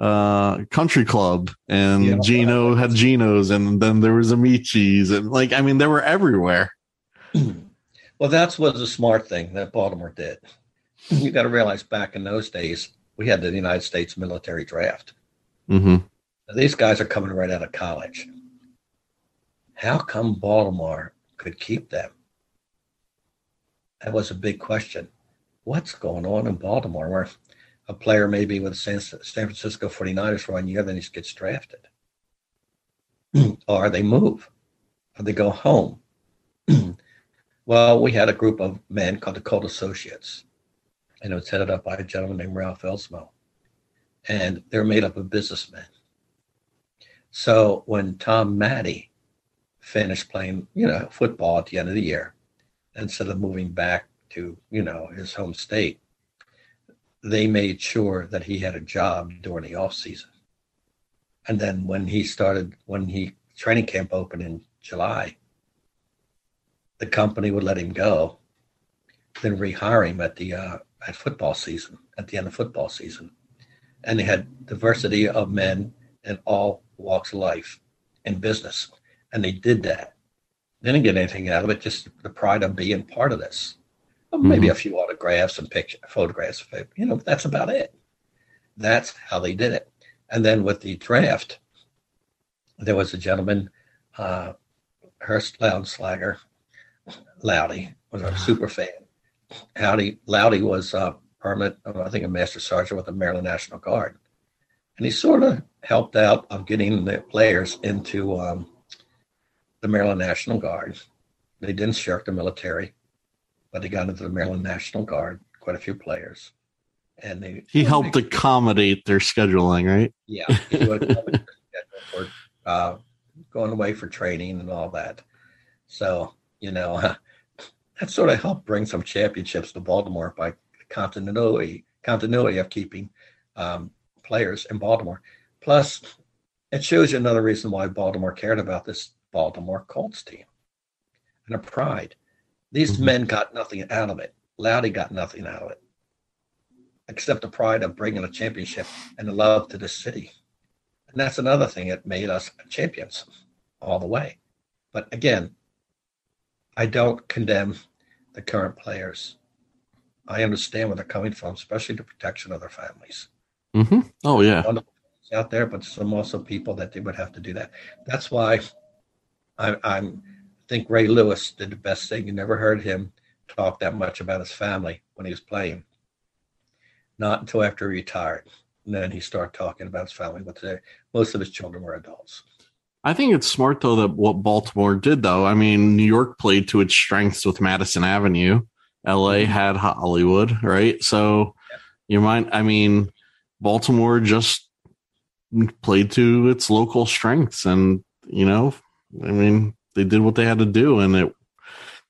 uh, country club, and Yeah. Gino had Gino's, and then there was Amici's, and like I mean, they were everywhere. Well, that's was a smart thing that Baltimore did. You got to realize back in those days, we had the United States military draft. hmm these guys are coming right out of college. How come Baltimore could keep them? That was a big question. What's going on in Baltimore where a player maybe with San, San Francisco 49ers for one year, then he gets drafted? or they move, or they go home. well, we had a group of men called the Colt Associates, and it was headed up by a gentleman named Ralph Elsmo. And they're made up of businessmen. So when Tom Matte finished playing, you know, football at the end of the year, instead of moving back to, you know, his home state, they made sure that he had a job during the off season. And then when he started, when he training camp opened in July, the company would let him go, then rehire him at the uh, at football season, at the end of football season. And they had diversity of men in all walks of life in business. And they did that. They didn't get anything out of it, just the pride of being part of this. Well, maybe a few autographs and picture photographs. You know, that's about it. That's how they did it. And then with the draft, there was a gentleman, uh, Hurst Loudenslager, Loudy was a super fan. Howdy, Loudy was uh, permanent, I think, a master sergeant with the Maryland National Guard, and he sort of helped out of getting the players into um, the Maryland National Guard. They didn't shirk the military, but they got into the Maryland National Guard. Quite a few players, and they He helped accommodate their scheduling, right? yeah, he would come and schedule for uh, going away for training and all that. So you know, that sort of helped bring some championships to Baltimore by continuity continuity of keeping um, players in Baltimore. Plus, it shows you another reason why Baltimore cared about this Baltimore Colts team and a pride. These Mhm. men got nothing out of it. Loudy got nothing out of it, except the pride of bringing a championship and the love to the city. And that's another thing that made us champions all the way. But again, I don't condemn the current players. I understand where they're coming from, especially the protection of their families. Mm-hmm. Oh yeah. Out there, but some also people that they would have to do that. That's why I, I'm think Ray Lewis did the best thing. You never heard him talk that much about his family when he was playing. Not until after he retired. And then he started talking about his family, but today, most of his children were adults. I think it's smart though that what Baltimore did though. I mean, New York played to its strengths with Madison Avenue. LA mm-hmm. had Hollywood, right? So you might I mean, Baltimore just played to its local strengths and you know, I mean, they did what they had to do and it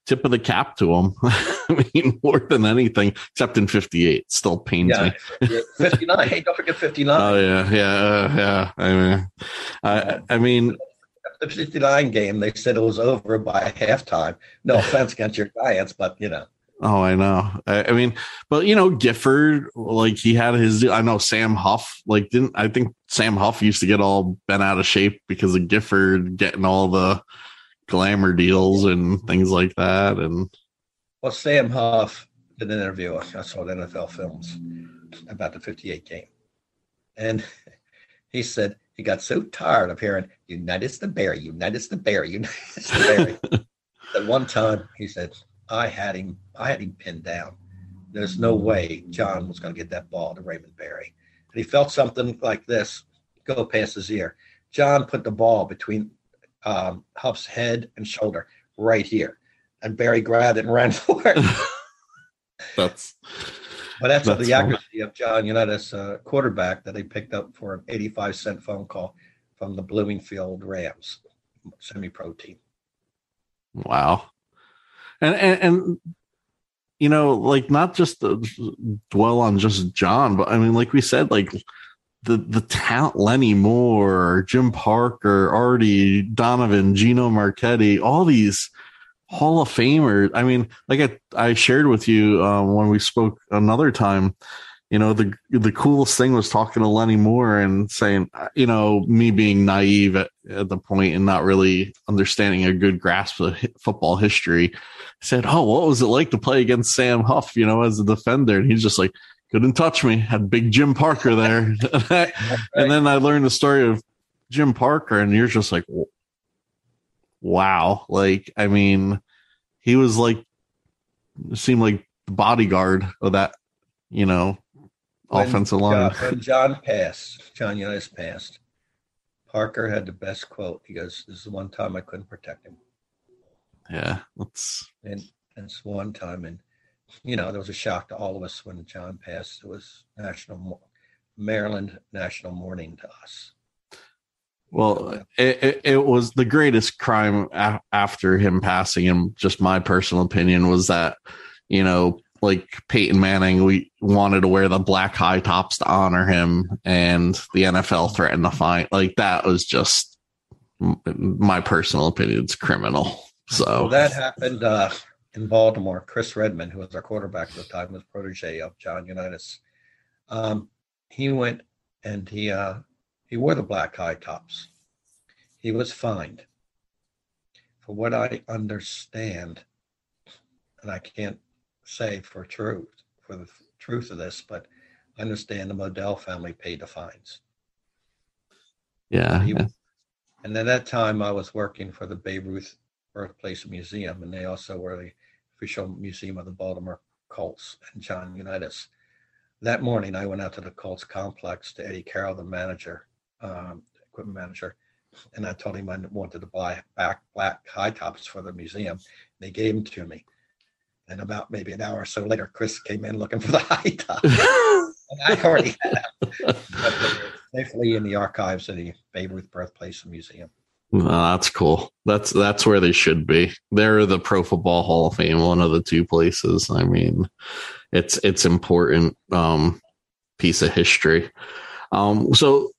tip of the cap to them. I mean, more than anything, except in 58, still pains Yeah, me. 59. Hey, don't forget 59. Oh yeah, yeah, uh, yeah. I mean, I, I mean, the 59 game, they said it was over by halftime. No offense against your Giants, but you know, Oh, I know. I, I mean, but you know, Gifford, like he had his. I know Sam Huff, like didn't I think Sam Huff used to get all bent out of shape because of Gifford getting all the glamour deals and things like that. And well, Sam Huff did an interview. I saw the NFL films about the 58 game. And he said he got so tired of hearing Unitas the Bear, Unitas the Bear, Unitas the Bear. that one time he said, I had him, I had him pinned down. There's no way John was going to get that ball to Raymond Berry. And he felt something like this go past his ear. John put the ball between um, Huff's head and shoulder right here. And Berry grabbed it and ran for it. that's But that's, That's the fun. accuracy of John Unitas, uh, quarterback that they picked up for an 85 cent phone call from the Bloomingfield Rams semi pro team. wow. And and, and you know, like not just dwell on just John, but I mean, like we said, like the the talent, Lenny Moore, Jim Parker, Artie Donovan, Gino Marchetti, all these Hall of Famers. I mean, like I, I shared with you um, when we spoke another time, you know the the coolest thing was talking to Lenny Moore and saying, you know, me being naive at, at the point and not really understanding a good grasp of football history, said, "Oh, what was it like to play against Sam Huff? You know, as a defender?" And he's just like, "Couldn't touch me." Had big Jim Parker there, and then I learned the story of Jim Parker, and you're just like, "Wow!" Like, I mean, he was like, seemed like the bodyguard of that, you know, when, offensive line. when John passed, John Unitas passed, Parker had the best quote. He goes, "This is the one time I couldn't protect him." Yeah, that's and, and it's one time, and you know there was a shock to all of us when John passed. It was national Maryland national mourning to us. Well, it, it, was the greatest crime a- after him passing. And just my personal opinion was that, you know, like Peyton Manning, we wanted to wear the black high tops to honor him, and the NFL threatened to fine. Like that was just my personal opinion. It's criminal. So well, that happened uh, in Baltimore. Chris Redman, who was our quarterback at the time, was protege of John Unitas. Um, he went and he uh, he wore the black high tops. He was fined. For what I understand, and I can't say for truth for the truth of this, but I understand the Modell family paid the fines. Yeah. He, and at that time, I was working for the Babe Ruth Birthplace Museum, and they also were the official museum of the Baltimore Colts and John Unitas. That morning, I went out to the Colts complex to Eddie Carroll, the manager, um, equipment manager, and I told him I wanted to buy back black high tops for the museum. They gave them to me. And about maybe an hour or so later, Chris came in looking for the high top. and I already had them. safely in the archives of the Babe Ruth Birthplace Museum. Well, that's cool. That's that's where they should be. They're the Pro Football Hall of Fame, one of the two places. I mean, it's it's important um, piece of history. Um, so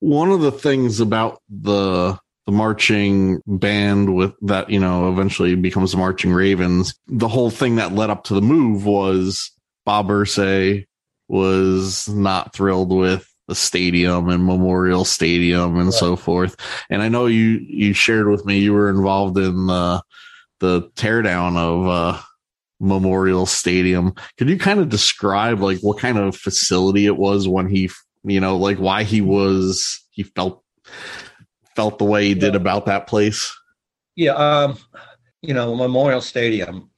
one of the things about the the marching band with that, you know, eventually becomes the Marching Ravens. The whole thing that led up to the move was Bob Irsay was not thrilled with the stadium and Memorial Stadium and right. so forth. And I know you you shared with me you were involved in the the teardown of uh, Memorial Stadium. Could you kind of describe like what kind of facility it was when he, you know, like why he was he felt felt the way he did about that place? Yeah, um, you know, Memorial Stadium.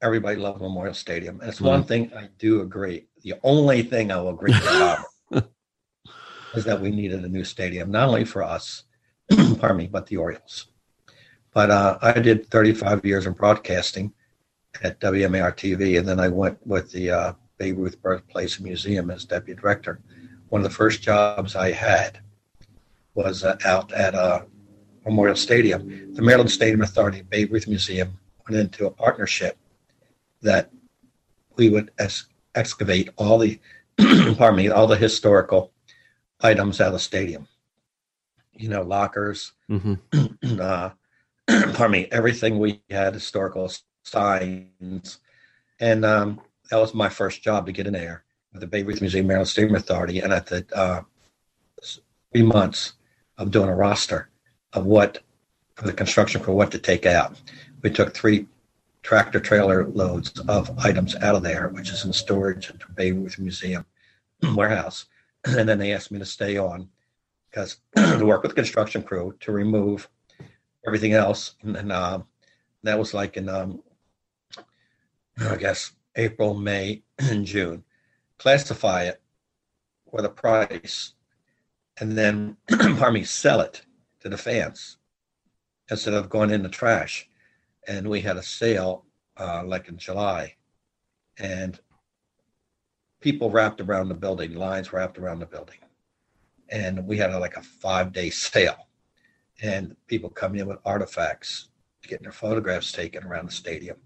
Everybody loved Memorial Stadium, and it's mm. one thing I do agree. The only thing I will agree with that we needed a new stadium, not only for us, pardon me, but the Orioles. But uh, I did 35 years in broadcasting at WMAR TV, and then I went with the uh, Babe Ruth Birthplace Museum as deputy director. One of the first jobs I had was uh, out at uh, Memorial Stadium. The Maryland Stadium Authority, Babe Ruth Museum, went into a partnership that we would excavate all the, pardon me, all the historical items out of the stadium. You know, lockers, mm-hmm. uh, pardon me, everything we had, historical signs. And um, that was my first job to get in there at the Babe Ruth Museum, Maryland Stadium Authority. And at the uh, three months, of doing a roster of what for the construction for what to take out. We took three tractor trailer loads of items out of there, which is in storage at the Babe Ruth Museum warehouse. And then they asked me to stay on because to work with the construction crew to remove everything else. And then uh, that was like in, um, I guess, April, May, and June. Classify it with a price and then, pardon me, sell it to the fans instead of going in the trash. And we had a sale uh, like in July, and people wrapped around the building, lines wrapped around the building. And we had a, like a five day sale, and people coming in with artifacts, getting their photographs taken around the stadium.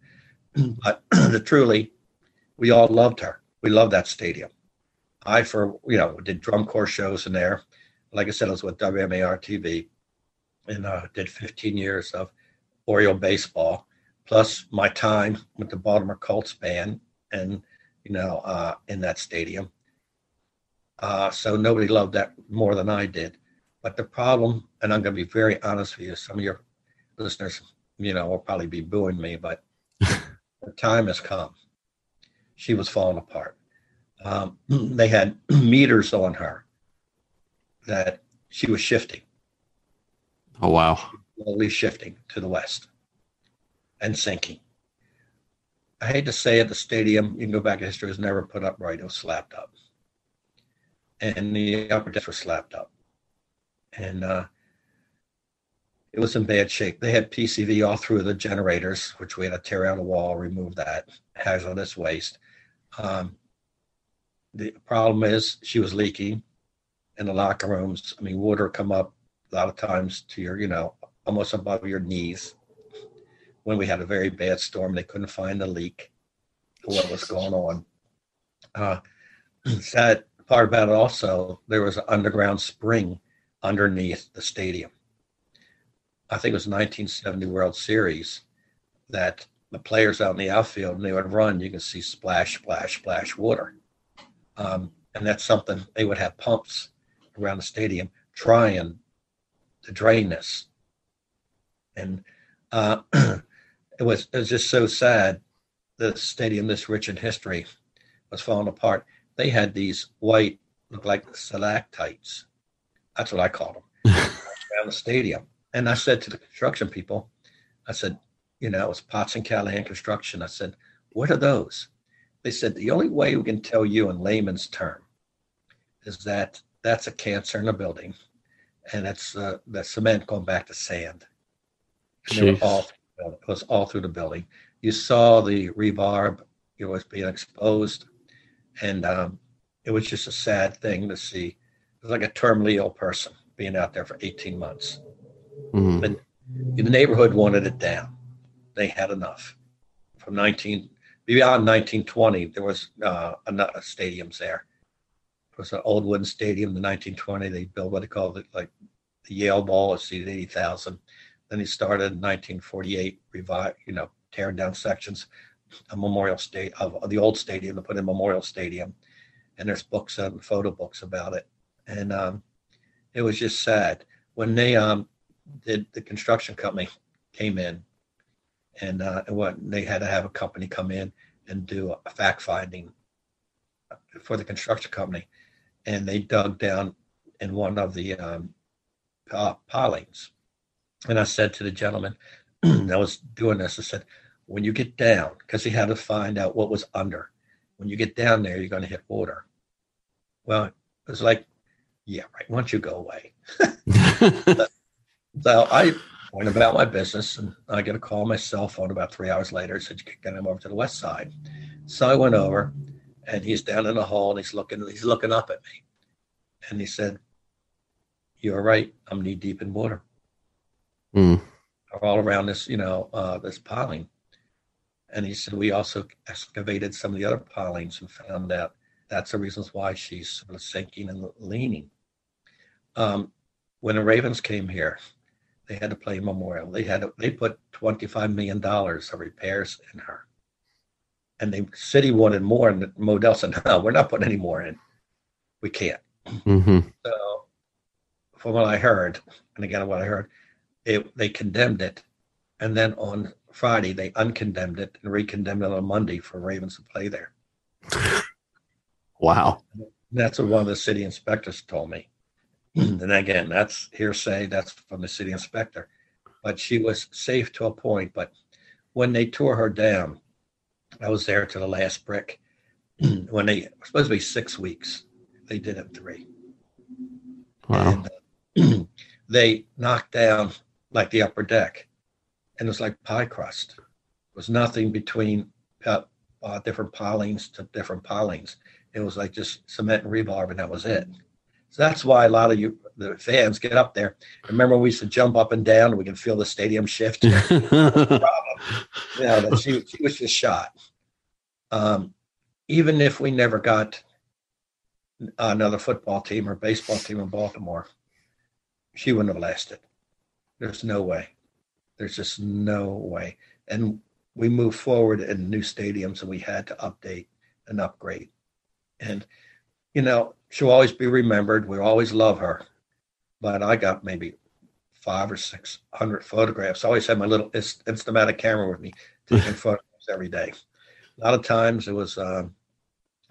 but truly, we all loved her. We loved that stadium. I, for you know, did drum corps shows in there like I said, I was with WMAR TV and uh, did 15 years of Oriole baseball, plus my time with the Baltimore Colts band and, you know, uh, in that stadium. Uh, so nobody loved that more than I did. But the problem, and I'm going to be very honest with you, some of your listeners, you know, will probably be booing me, but the time has come. She was falling apart. Um, they had meters on her that she was shifting. Oh wow! Slowly shifting to the west and sinking. I hate to say it, the stadium, you can go back in history, was never put up right. It was slapped up. And the upper decks were slapped up. And uh, it was in bad shape. They had PCV all through the generators, which we had to tear out a wall, remove that hazardous waste. Um, the problem is she was leaking in the locker rooms. I mean, water come up a lot of times to your, you know, almost above your knees when we had a very bad storm. They couldn't find the leak, what was going on. Uh, sad part about it also, there was an underground spring underneath the stadium. I think it was 1970 World Series that the players out in the outfield and they would run, you can see splash, splash, splash water. Um, and that's something they would have pumps around the stadium trying to drain this. And uh, it was it was just so sad. The stadium, this rich in history, was falling apart. They had these white, look like stalactites. That's what I called them around the stadium. And I said to the construction people, I said, you know, it was Potts and Callahan Construction. I said, what are those? They said the only way we can tell you in layman's term is that that's a cancer in a building, and that's uh, the cement going back to sand. And they were all it was all through the building. You saw the rebar, it was being exposed, and um, it was just a sad thing to see. It was like a terminally ill person being out there for 18 months. Mm-hmm. And the neighborhood wanted it down. They had enough. From 19 beyond 1920, there was uh, stadiums there. It was an old wooden stadium. In 1920, they built what they called it, like the Yale Bowl. It seated 80,000. Then he started in 1948, revive, you know, tearing down sections, a memorial state of, the old stadium to put in Memorial Stadium, and there's books and photo books about it, and um, it was just sad. When they um, did the construction company came in, and uh, they had to have a company come in and do a fact finding for the construction company, and they dug down in one of the um, uh, pilings and I said to the gentleman that was doing this, I said, when you get down, because he had to find out what was under, when you get down there, you're going to hit water. Well, it was like, yeah, right. Why don't you go away? so I went about my business and I get a call on my cell phone about three hours later. Said you can get him over to the west side. So I went over and he's down in the hall and he's looking, he's looking up at me. And he said, You're right, I'm knee deep in water mm. all around this, you know, uh, this piling. And he said, we also excavated some of the other pilings and found out that's the reasons why she's sort of sinking and leaning. Um, when the Ravens came here, they had to play memorial. They had to, they put twenty five million dollars of repairs in her, and the city wanted more. And Modell said, "No, we're not putting any more in. We can't." Mm-hmm. So, from what I heard, and again what I heard, it, they condemned it, and then on Friday they uncondemned it and recondemned it on Monday for Ravens to play there. Wow, that's what one of the city inspectors told me. and again, that's hearsay. That's from the city inspector. But she was safe to a point. But when they tore her down, I was there to the last brick. when they supposed to be six weeks, they did it three. Wow. And, uh, they knocked down like the upper deck, and it was like pie crust. It was nothing between uh, uh, different pilings to different pilings. It was like just cement and rebar, and that was it. So that's why a lot of you, the fans, get up there. Remember, we used to jump up and down, we can feel the stadium shift. know, that she, she was just shot. Um, even if we never got another football team or baseball team in Baltimore, she wouldn't have lasted. There's no way. There's just no way. And we moved forward in new stadiums and we had to update and upgrade. And you know, she'll always be remembered. We always love her. But I got maybe five or six hundred photographs. I always had my little Instamatic camera with me, taking photographs every day. A lot of times it was um,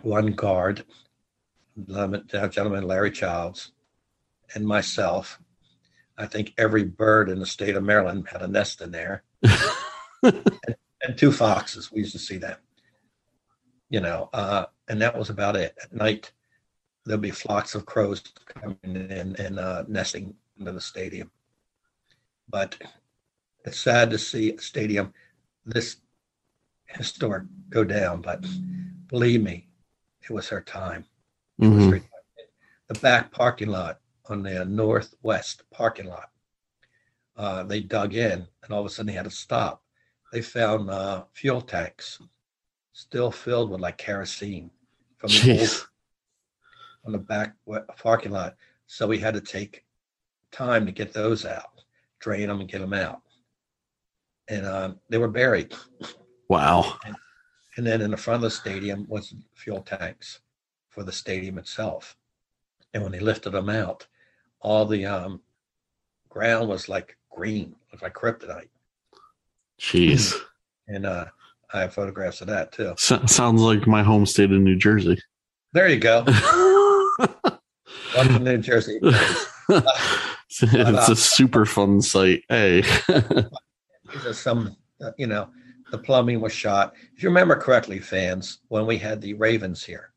one guard, gentleman Larry Childs, and myself. I think every bird in the state of Maryland had a nest in there, and, and, two foxes. We used to see them, you know, uh, and that was about it. At night, there'll be flocks of crows coming in and uh, nesting into the stadium. But it's sad to see a stadium this historic go down. But believe me, it was her time. Mm-hmm. The back parking lot on the northwest parking lot, uh, they dug in, and all of a sudden they had to stop. They found uh, fuel tanks still filled with like kerosene from the old on the back parking lot. So we had to take time to get those out, drain them, and get them out. And um, they were buried. Wow. And, and, then in the front of the stadium was fuel tanks for the stadium itself. And when they lifted them out, all the um, ground was like green, looked like kryptonite. Jeez. And uh, I have photographs of that too. So- sounds like my home state of New Jersey. There you go. New Jersey. it's a super fun site. Hey. These are some, uh, you know, the plumbing was shot. If you remember correctly, fans, when we had the Ravens here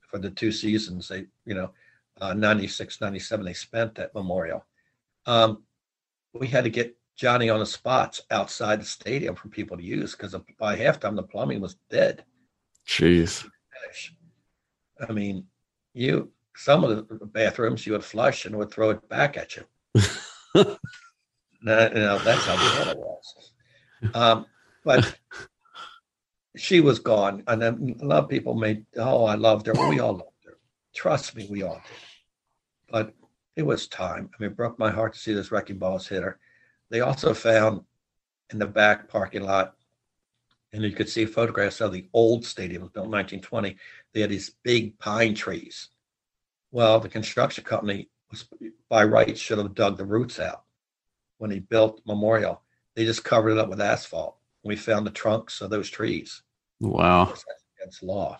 for the two seasons, they, you know, uh, 96, 97, they spent at Memorial. Um, we had to get Johnny on the spots outside the stadium for people to use because by halftime the plumbing was dead. Jeez. I mean, you some of the bathrooms you would flush and would throw it back at you. now, that's how bad it was. Um, but she was gone, and then a lot of people made, oh, I loved her. we all loved her. Trust me, we all did. But it was time. I mean, it broke my heart to see this wrecking balls hit her. They also found in the back parking lot, and you could see photographs of the old stadium built in 1920. They had these big pine trees well, the construction company was by rights should have dug the roots out when he built Memorial. They just covered it up with asphalt. We found the trunks of those trees. Wow. That's against law.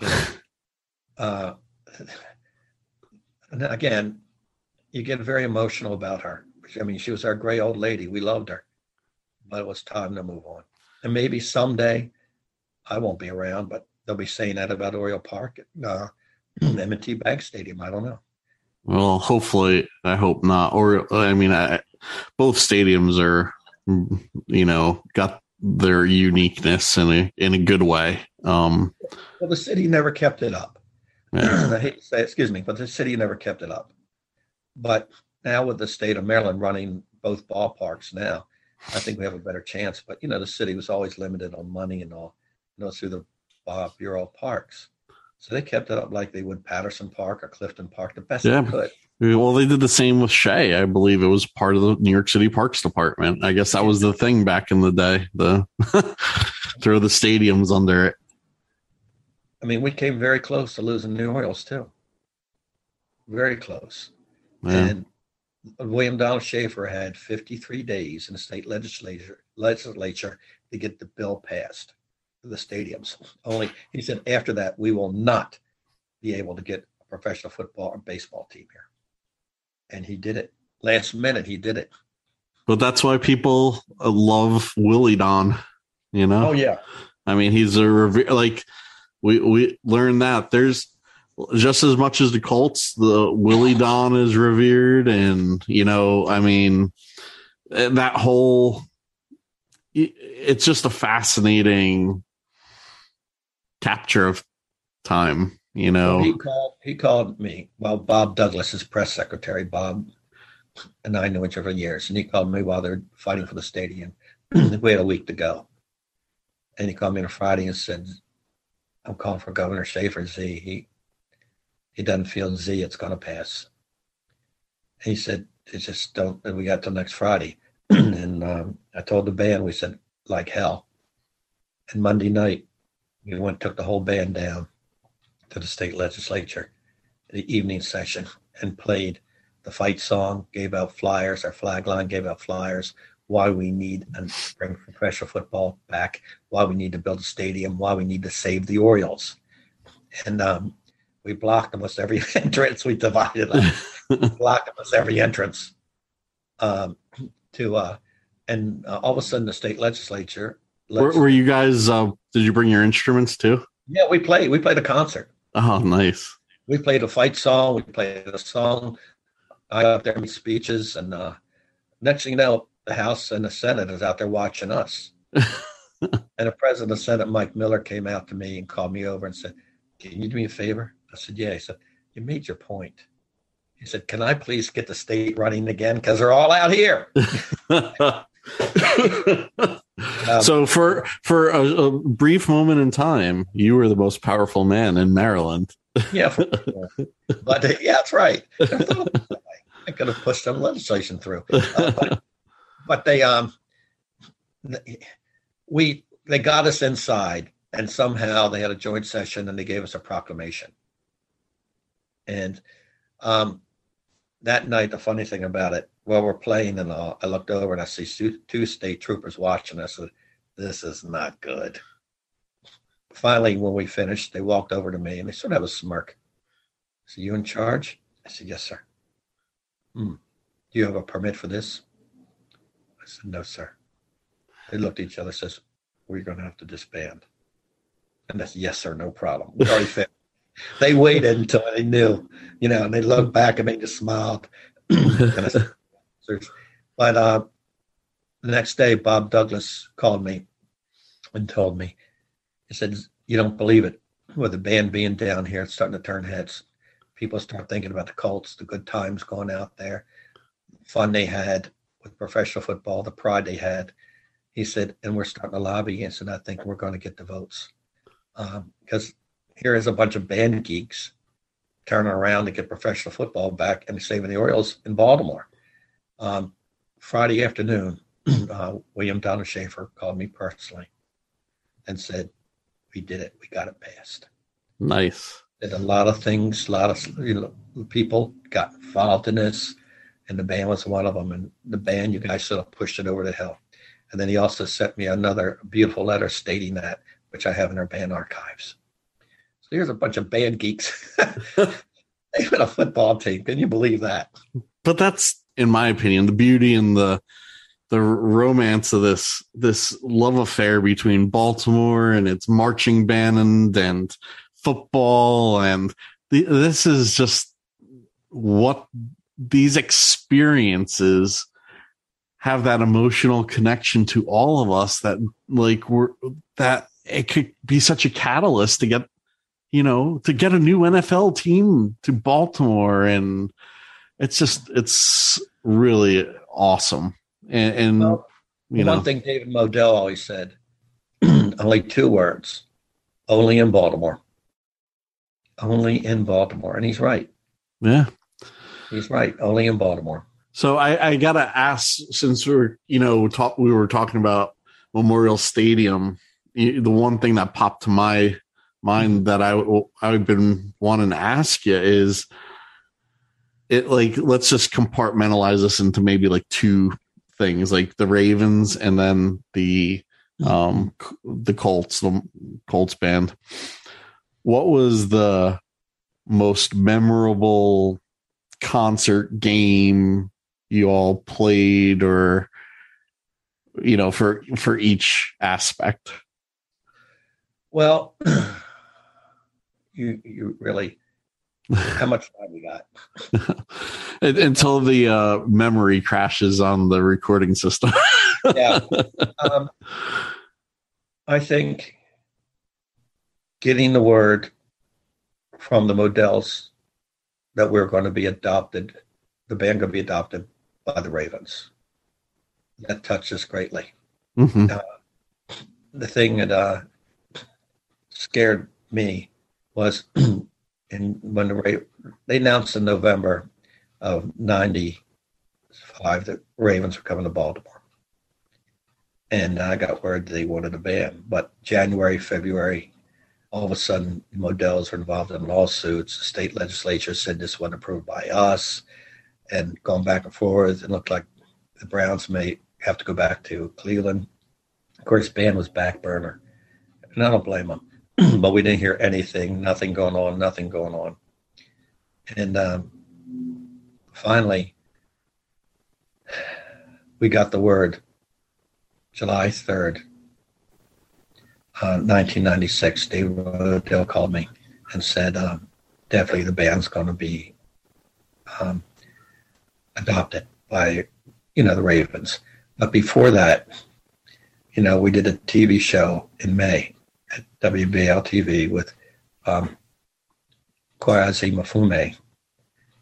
Uh, and again, you get very emotional about her. I mean, she was our gray old lady. We loved her, but it was time to move on. And maybe someday, I won't be around, but they'll be saying that about Oriole Park. Uh, M&T Bank Stadium. I don't know. Well, hopefully, I hope not. Or I mean, I, both stadiums are, you know, got their uniqueness in a in a good way. Um, well, the city never kept it up. I hate to say, excuse me, but the city never kept it up. But now with the state of Maryland running both ballparks now, I think we have a better chance. But you know, the city was always limited on money and all, you know, through the uh, Bureau of Parks. So they kept it up like they would Patterson Park or Clifton Park the best yeah. they could. Well, they did the same with Shea. I believe it was part of the New York City Parks Department. I guess that was the thing back in the day. The throw the stadiums under it. I mean, we came very close to losing New Orleans too. Very close. Yeah. And William Donald Schaefer had 53 days in the state legislature legislature to get the bill passed for the stadiums. Only he said after that we will not be able to get a professional football or baseball team here. And he did it. Last minute he did it. But that's why people uh, love Willie Don, you know? Oh yeah. I mean, he's a like we we learned that there's just as much as the Colts, the Willie Don is revered, and you know, I mean, that whole it's just a fascinating capture of time, you know. He called he called me. Well, Bob Douglas, his press secretary, Bob, and I knew each other for years, and he called me while they're fighting for the stadium. we had a week to go, and he called me on a Friday and said, "I'm calling for Governor Schaefer Z. He he doesn't feel Z. It's going to pass." He said, "It just don't." We got till next Friday, and um, I told the band, we said, "Like hell." And Monday night, we went took the whole band down to the state legislature, the evening session, and played the fight song, gave out flyers, our flag line gave out flyers, why we need and bring professional football back, why we need to build a stadium, why we need to save the Orioles. And um, we blocked almost every entrance. We divided them, blocked almost every entrance um, to, uh, and uh, all of a sudden the state legislature. Were, were you guys, uh, did you bring your instruments too? Yeah, we played. We played a concert. Oh, nice. We played a fight song. We played a song. I got up there and speeches, and uh, next thing you know, the House and the Senate is out there watching us. and the president of the Senate, Mike Miller, came out to me and called me over and said, Can you do me a favor? I said, Yeah. He said, You made your point. He said, Can I please get the state running again? Because they're all out here. um, so for for a, a, brief moment in time, you were the most powerful man in Maryland. yeah, but uh, yeah, that's right. I could have pushed some legislation through. Uh, but, but they um we they got us inside and somehow they had a joint session and they gave us a proclamation. And um that night the funny thing about it while we're playing and all, i looked over and i see two state troopers watching us. This is not good. Finally when we finished they walked over to me and they sort of have a smirk. So you in charge? I said yes sir. Hmm. do you have a permit for this I said, no, sir. They looked at each other, says, we're going to have to disband. And that's yes, sir, no problem. We already fit. They waited until they knew, you know, and they looked back and they just smiled. said, but uh, the next day, Bob Douglas called me and told me, he said, you don't believe it. With the band being down here, it's starting to turn heads. People start thinking about the Colts, the good times going out there, fun they had with professional football, the pride they had. He said, and we're starting to lobby against it. I think we're going to get the votes because um, here is a bunch of band geeks turning around to get professional football back and saving the Orioles in Baltimore. Um, Friday afternoon, uh, William Donald Schaefer called me personally and said, "We did it. We got it passed." Nice. Did a lot of things. A lot of you know, people got involved in this and the band was one of them. And the band, you guys sort of pushed it over the hill. And then he also sent me another beautiful letter stating that, which I have in our band archives. So here's a bunch of band geeks. Even a football team. Can you believe that? But that's, in my opinion, the beauty and the the romance of this this love affair between Baltimore and its marching band and football and the, this is just what these experiences have that emotional connection to all of us that like we're that it could be such a catalyst to get you know to get a new NFL team to Baltimore. And it's just it's really awesome. And, and well, you know. one thing David Modell always said only two words only in Baltimore. Only in Baltimore. And he's right. Yeah He's right. Only in Baltimore. So I, I gotta ask, since we're you know talk, we were talking about Memorial Stadium, the one thing that popped to my mind that I I've been wanting to ask you is it like let's just compartmentalize this into maybe like two things like the Ravens and then the um the Colts the Colts band. What was the most memorable concert game you all played or you know for for each aspect? Well you you really how much time we got? Until the uh memory crashes on the recording system. Yeah. Um, i think getting the word from the Modells that we're going to be adopted, the band going to be adopted by the Ravens. That touched us greatly. Mm-hmm. Uh, the thing that uh, scared me was in when the they announced in November of '95 that Ravens were coming to Baltimore, and I got word they wanted a band. But January, February, all of a sudden Modells are involved in lawsuits. The state legislature said this wasn't approved by us, and going back and forth. It looked like the Browns may have to go back to Cleveland. Of course, band was back burner, and I don't blame them. but we didn't hear anything, nothing going on, nothing going on. And um, finally, we got the word July 3rd, uh, 1996. Dave Modell called me and said, um, definitely the band's going to be um, adopted by, you know, the Ravens. But before that, you know, we did a TV show in May at WBAL TV with um, Kweisi Mfume,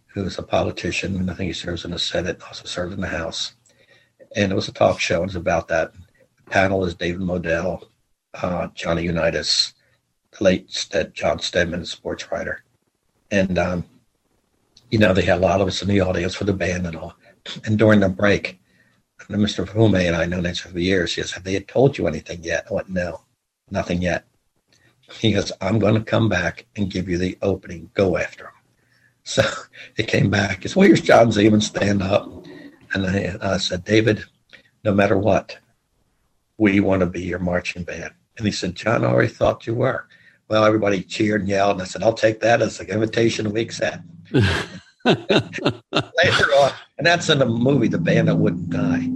who's a politician, and I think he serves in the Senate, also served in the House. And it was a talk show, and was about that. The panel is David Modell, uh, Johnny Unitas, the late John Steadman, sports writer. And, um, you know, they had a lot of us in the audience for the band and all. And during the break, Mr. Mfume and I know Nancy for years. He says, Have they told you anything yet? I went, No, nothing yet. He goes, I'm going to come back and give you the opening. Go after him. So he came back. He said, Well, here's John Ziemann, stand up. And I, I said, David, no matter what, we want to be your marching band. And he said, John, I already thought you were. Well, everybody cheered and yelled. And I said, I'll take that as an invitation to accept. Later on, and that's in the movie, The Band That Wouldn't Die.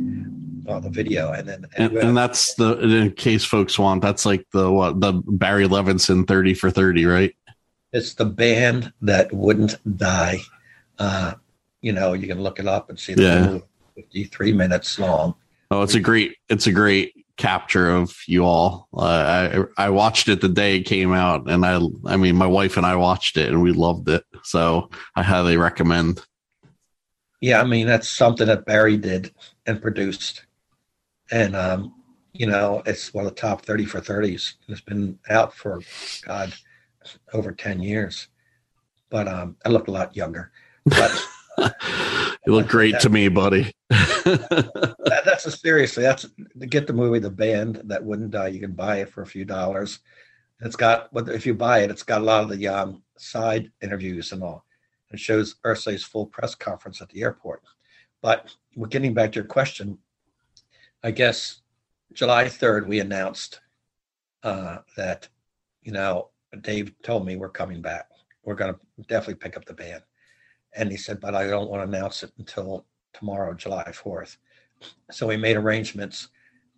on the video, and then and, and, that's the in case folks want that's like the what the Barry Levinson thirty for thirty, right? It's the band that wouldn't die. Uh, you know, you can look it up and see the yeah. movie, fifty three minutes long. Oh, it's a great it's a great capture of you all. Uh, I I watched it the day it came out, and I I mean my wife and I watched it and we loved it. So I highly recommend. Yeah, I mean that's something that Barry did and produced, and um, you know it's one of the top thirty for thirties. It's been out for God over ten years, but um, I look a lot younger. But you look great to me, buddy. that, that's a seriously. That's to get the movie The Band that wouldn't die. You can buy it for a few dollars. It's got, if you buy it, it's got a lot of the um, side interviews and all. It shows Irsay's full press conference at the airport. But we're getting back to your question. I guess July 3rd, we announced uh, that, you know, Dave told me we're coming back. We're going to definitely pick up the band. And he said, but I don't want to announce it until tomorrow, July 4th. So we made arrangements.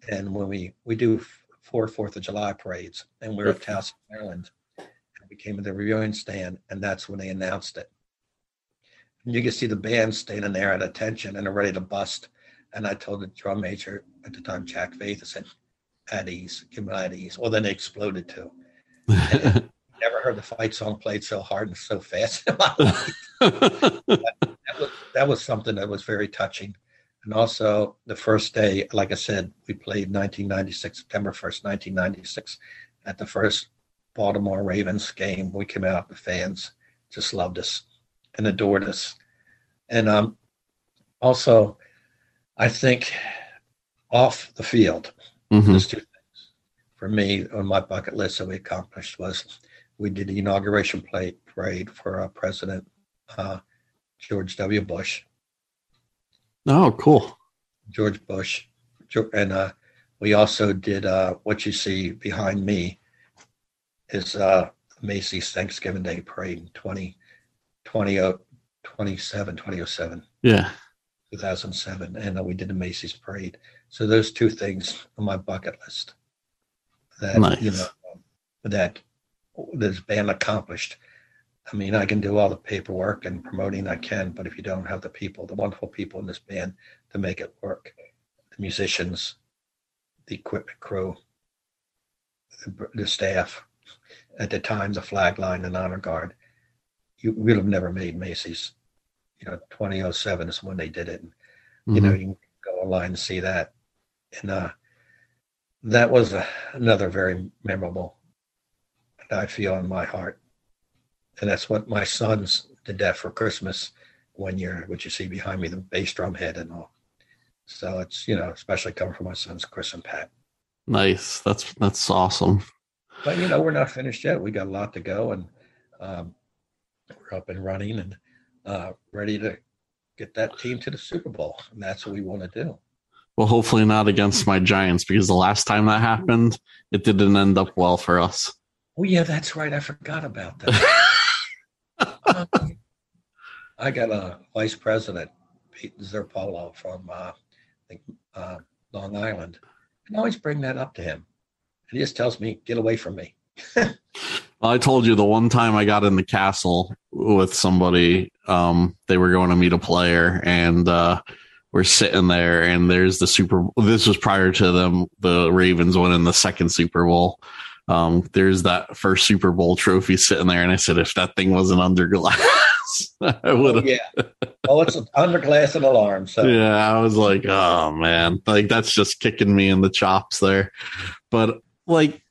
And when we, we do four Fourth of July parades, and we are at Towson, Maryland, and we came to the reviewing stand, and that's when they announced it. And you can see the band standing there at attention and are ready to bust. And I told the drum major at the time, Jack Faith, I said, at ease, give me at ease. Well, then they exploded too. never heard the fight song played so hard and so fast in my life. that, that, was, that was something that was very touching. And also, the first day, like I said, we played 1996, September 1st, 1996, at the first Baltimore Ravens game. We came out, the fans just loved us and adored us. And um, also, I think off the field, mm-hmm. there's two things for me on my bucket list that we accomplished was we did the inauguration play, parade for uh, President uh, George W. Bush. Oh, cool. George Bush. And uh, we also did uh, what you see behind me is uh, Macy's Thanksgiving Day Parade in 20, 20, 27, 2007. Yeah. 2007. And uh, we did the Macy's Parade. So those two things on my bucket list that, nice. you know, that this band accomplished. I mean, I can do all the paperwork and promoting I can, but if you don't have the people, the wonderful people in this band to make it work, the musicians, the equipment crew, the, the staff, at the time, the flag line and honor guard, you would have never made Macy's. You know, 2007 is when they did it. And, mm-hmm. You know, mm-hmm. you can go online and see that. And uh, that was uh, another very memorable I feel in my heart. And that's what my sons did that for Christmas one year, which you see behind me, the bass drum head and all. So it's, you know, especially coming from my sons, Chris and Pat. Nice. That's that's awesome. but you know, we're not finished yet. We got a lot to go, and um, we're up and running and uh, ready to get that team to the Super Bowl, and that's what we want to do. Well, hopefully not against my Giants because the last time that happened, it didn't end up well for us. Oh yeah, that's right. I forgot about that. um, I got a vice president, Pete Zerpolo from uh, I think, uh, Long Island, and I always bring that up to him, and he just tells me, "Get away from me." well, I told you the one time I got in the castle with somebody, um, they were going to meet a player, and uh, we're sitting there, and there's the Super. This was prior to them, the Ravens winning the second Super Bowl. Um, there's that first Super Bowl trophy sitting there, and I said, if that thing wasn't under glass, I would have. Oh, yeah. Oh, it's under glass and alarm. So yeah, I was like, oh man, like that's just kicking me in the chops there. But like,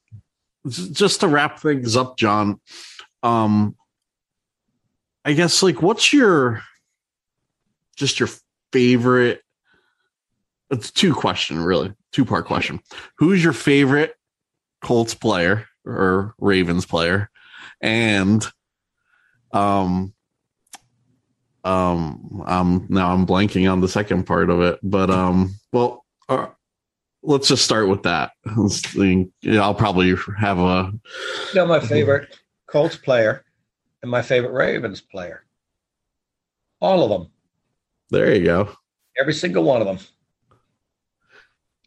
just to wrap things up, John. Um, I guess like, what's your just your favorite? It's two question, really, two part question. Who's your favorite Colts player or Ravens player, and um, um, um, now I'm blanking on the second part of it, but um, well, uh, let's just start with that. I'll probably have a. You know, my favorite Colts player and my favorite Ravens player. All of them. There you go. Every single one of them.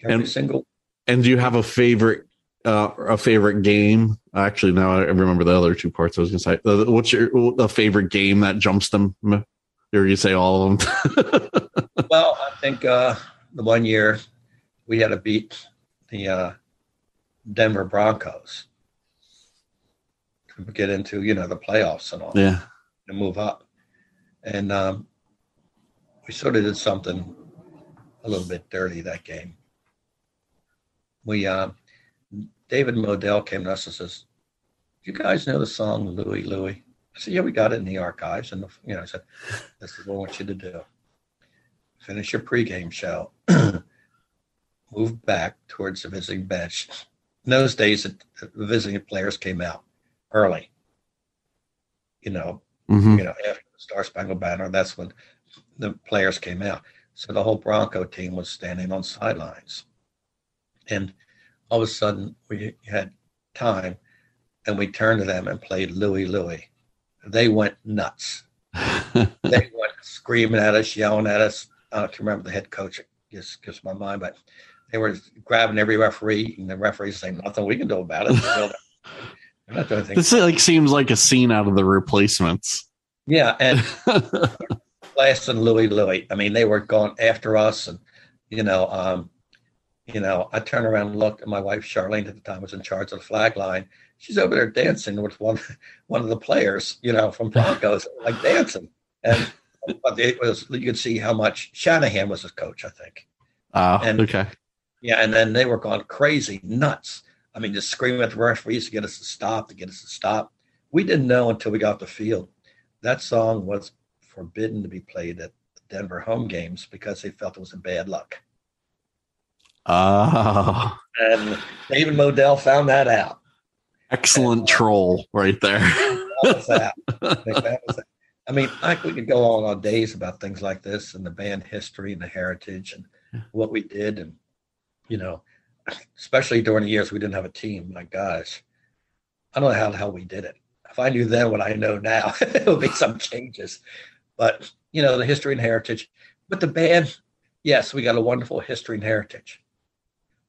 Every and, single. And do you have a favorite uh, a favorite game? Actually, now I remember the other two parts. I was going to say, what's your a favorite game that jumps them? Or you say all of them? well, I think uh, the one year we had to beat the uh, Denver Broncos to get into you know the playoffs and all. Yeah, to move up, and um, we sort of did something a little bit dirty that game. We uh, David Modell came to us and says, "You guys know the song Louie Louie?" I said, "Yeah, we got it in the archives." And the, you know, I said, "This is what I want you to do: finish your pregame show, move back towards the visiting bench." In those days, the visiting players came out early. You know, mm-hmm. you know, after the Star Spangled Banner, that's when the players came out. So the whole Bronco team was standing on sidelines, and all of a sudden we had time and we turned to them and played Louie Louie. They went nuts. they went screaming at us, yelling at us. I don't remember the head coach, it just gives my mind, but they were grabbing every referee, and the referees saying nothing we can do about it. not doing this like seems like a scene out of the replacements. Yeah, and Blast and Louie Louie. I mean, they were going after us, and you know, um, you know, I turned around and looked, and my wife Charlene at the time was in charge of the flag line. She's over there dancing with one one of the players, you know, from Broncos, like dancing. And but it was you could see how much Shanahan was his coach, I think. Oh, and, okay. Yeah, and then they were going crazy, nuts. I mean, just screaming at the referees to get us to stop, to get us to stop. We didn't know until we got to the field. That song was forbidden to be played at Denver home games because they felt it was a bad luck. Oh. And David Modell found that out. Excellent and, uh, troll right there. that that. that was. I mean, I, we could go on all days about things like this and the band history and the heritage and what we did. And, you know, especially during the years we didn't have a team. My gosh, I don't know how the hell we did it. If I knew then what I know now, it would be some changes. But, you know, the history and heritage. But the band, yes, we got a wonderful history and heritage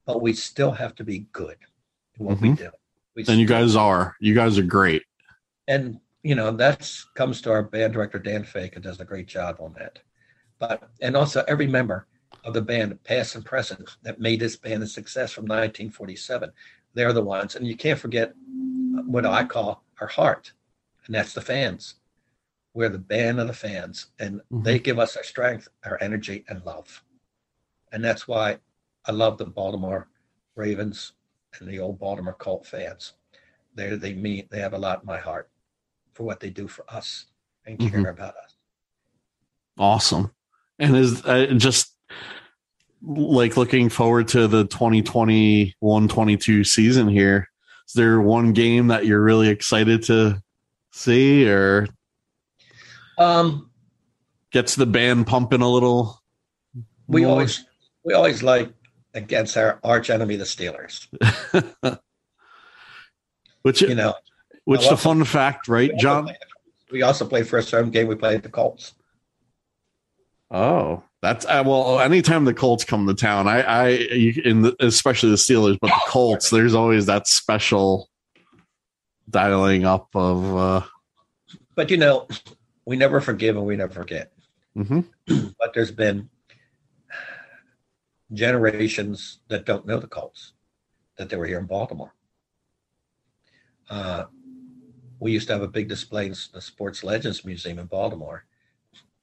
but we still have to be good in what mm-hmm. we do. We and you guys are. You guys are great. And you know that comes to our band director Dan Fake and does a great job on that. But and also every member of the band, past and present, that made this band a success from 1947. They're the ones, and you can't forget what I call our heart, and that's the fans. We're the band of the fans, and mm-hmm. they give us our strength, our energy, and love. And that's why I love the Baltimore Ravens and the old Baltimore Colt fans. They they mean they have a lot in my heart for what they do for us and care mm-hmm. about us. Awesome, and is uh, just like looking forward to the 2021-22 season here. is there one game that you're really excited to see or Um, gets the band pumping a little? we more? always we always like against our arch enemy, the Steelers. which You know, which the fun fact, right, We John? play- We also play first home game. We played the Colts. Oh, that's uh, well. Anytime the Colts come to town, I, I, in the, especially the Steelers, but the Colts, there's always that special dialing up of. uh But you know, we never forgive and we never forget. mhm. But there's been generations that don't know the Colts, that they were here in Baltimore. Uh, we used to have a big display in the Sports Legends Museum in Baltimore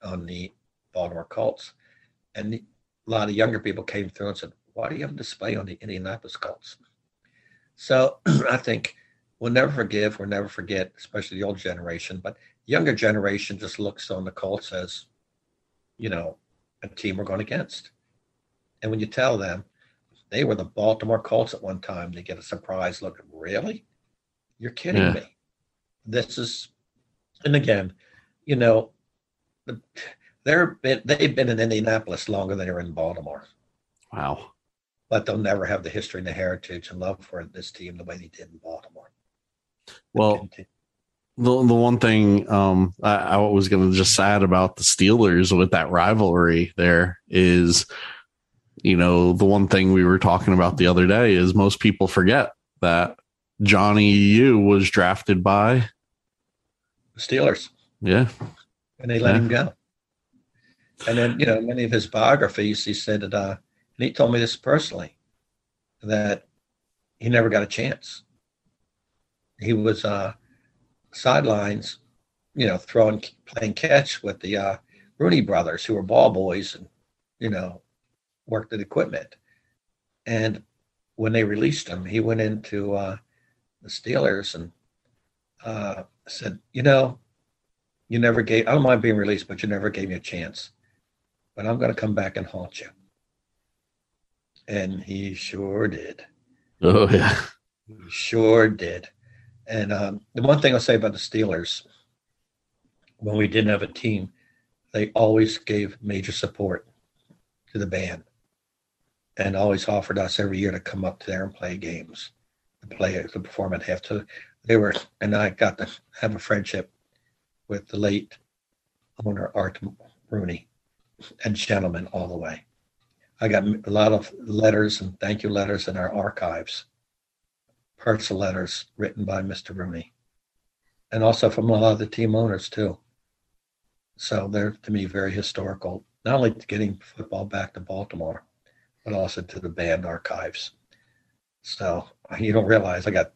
on the Baltimore Colts. And a lot of younger people came through and said, Why do you have a display on the Indianapolis Colts? So I think we'll never forgive, we'll never forget, especially the old generation. But younger generation just looks on the Colts as, you know, a team we're going against. And when you tell them they were the Baltimore Colts at one time, they get a surprise look. Really? You're kidding Yeah. me. This is, and again, you know, the- they're been, they've been in Indianapolis longer than they're in Baltimore, Wow. but they'll never have the history and the heritage and love for this team the way they did in Baltimore. Well, the the one thing um I, I was going to just add about the Steelers with that rivalry there is, you know, the one thing we were talking about the other day is most people forget that Johnny U was drafted by the Steelers. yeah and they let Yeah. him go. And then, you know, many of his biographies, he said that, uh, and he told me this personally, that he never got a chance. He was uh, sidelines, you know, throwing, playing catch with the uh, Rooney brothers, who were ball boys and, you know, worked at equipment. And when they released him, he went into uh, the Steelers and uh, said, you know, you never gave i don't mind being released but you never gave me a chance but i'm going to come back and haunt you. And he sure did. Oh yeah. He sure did. And um, the one thing i'll say about the steelers when we didn't have a team they always gave major support to the band and always offered us every year to come up there and play games to play to perform at half to they were and i got to have a friendship with the late owner Art Rooney and gentlemen all the way. I got a lot of letters and thank you letters in our archives, personal letters written by Mr. Rooney, and also from a lot of the team owners too. So they're to me very historical, not only getting football back to Baltimore, but also to the band archives. So you don't realize I got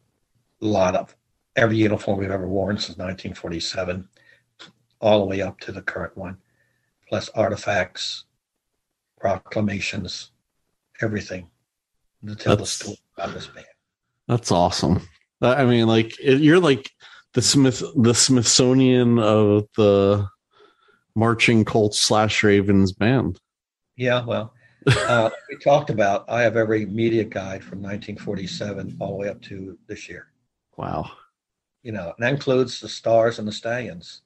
a lot of every uniform we've ever worn since 1947 all the way up to the current one, plus artifacts, proclamations, everything to tell That's- the story about this band. that's awesome i mean like it, you're like the smith the smithsonian of the marching colts slash ravens band Yeah, well, uh, we talked about. I have every media guide from 1947 all the way up to this year. wow You know, and that includes the stars and the stallions.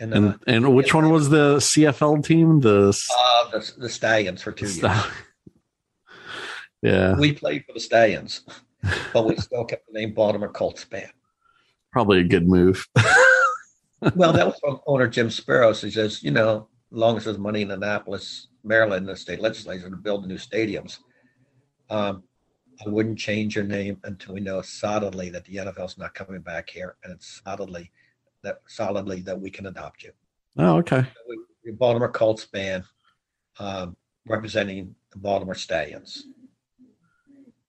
And, uh, and and which one was the cfl team the uh, the, the stallions for two years. yeah We played for the stallions, but we still kept the name Baltimore Colts band. probably a good move Well, that was from owner Jim Speros. He says, you know, as long as there's money in Annapolis, Maryland, the state legislature to build new stadiums, um, I wouldn't change your name until we know solidly that the NFL's not coming back here, and it's solidly that solidly that we can adopt you. oh okay we Baltimore Colts band um, representing the Baltimore Stallions.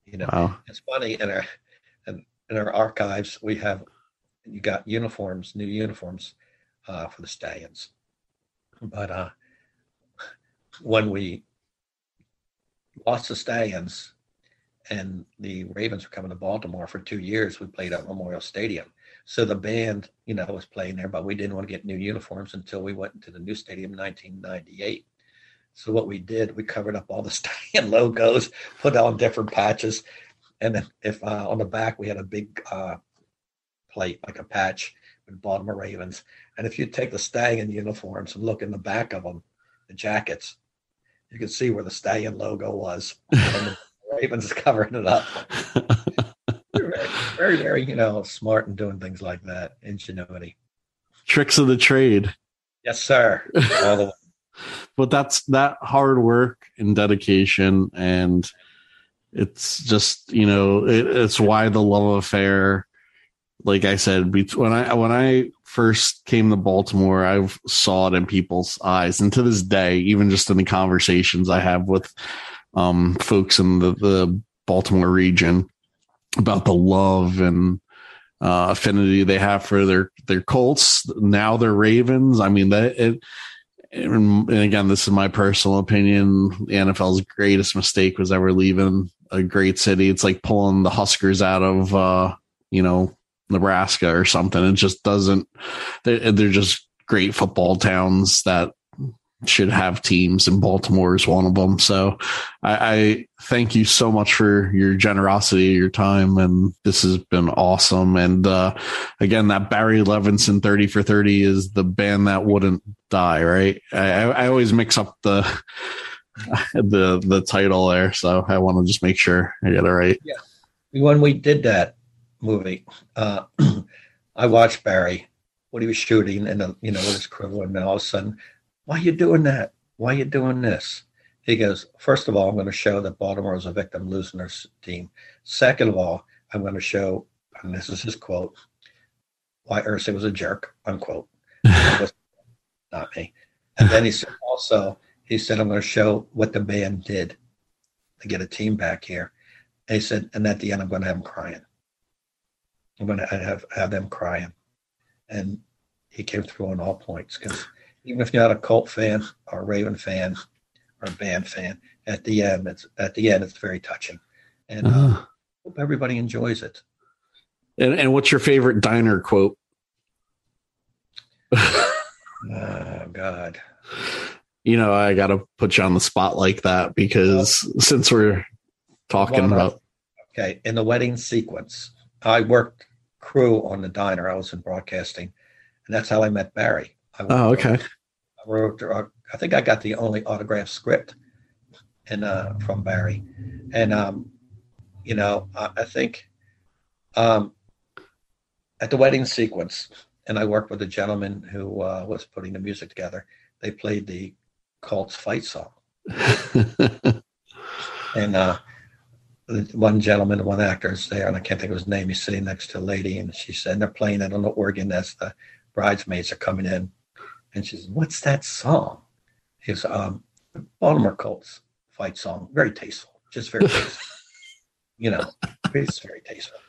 You know, wow it's funny in our in, in our archives we have you got uniforms new uniforms uh, for the stallions but uh when we lost the stallions and the ravens were coming to baltimore for two years we played at memorial stadium. So the band you know was playing there but we didn't want to get new uniforms until we went into the new stadium in 1998 so what we did we covered up all the stallion logos put on different patches and then if uh, on the back we had a big uh, plate like a patch with Baltimore Ravens, and if you take the Stallion uniforms and look in the back of them, the jackets, you can see where the Stallion logo was. the Ravens covering it up. very, very, very, you know, smart in doing things like that. Ingenuity. Tricks of the trade. Yes, sir. but that's that hard work and dedication and it's just you know it, it's why the love affair like i said when i when i first came to baltimore i saw it in people's eyes and to this day even just in the conversations i have with um, folks in the, the baltimore region about the love and uh, affinity they have for their their colts now they're ravens i mean that it and again, this is my personal opinion. The NFL's greatest mistake was ever leaving a great city. It's like pulling the Huskers out of, uh, you know, Nebraska or something. It just doesn't. They're, they're just great football towns that should have teams, and Baltimore is one of them. So I, I, thank you so much for your generosity, your time, and this has been awesome. And uh, again, that Barry Levinson 30 for 30 is the band that wouldn't die, right? I, I always mix up the the the title there, so I want to just make sure I get it right. Yeah. When we did that movie, uh, I watched Barry what he was shooting and you know with his crew, and all of a sudden why are you doing that? Why are you doing this? He goes, first of all, I'm going to show that Baltimore is a victim losing their team. Second of all, I'm going to show, and this is his quote, why Irsay was a jerk, unquote. not me. And then he said also, he said, I'm going to show what the band did to get a team back here. And he said, and at the end, I'm going to have them crying. I'm going to have, have them crying. And he came through on all points because even if you're not a Colt fan or a Raven fan or a band fan, at the end, it's at the end, it's very touching, and uh, uh-huh. hope everybody enjoys it. And, and what's your favorite diner quote? oh God. You know, I got to put you on the spot like that because well, since we're talking about. Okay. In the wedding sequence, I worked crew on the diner. I was in broadcasting, and that's how I met Barry. I oh, okay. I wrote, I think I got the only autograph script and uh, from Barry, and um, you know, I, I think um, at the wedding sequence, and I worked with a gentleman who uh, was putting the music together. They played the Colts fight song, and uh, one gentleman, one actor is there, and I can't think of his name. He's sitting next to a lady, and she said, and they're playing it on the organ as the bridesmaids are coming in. And she says, What's that song? It's um, Baltimore Colts fight song. Very tasteful, just very tasteful. you know, it's very tasteful.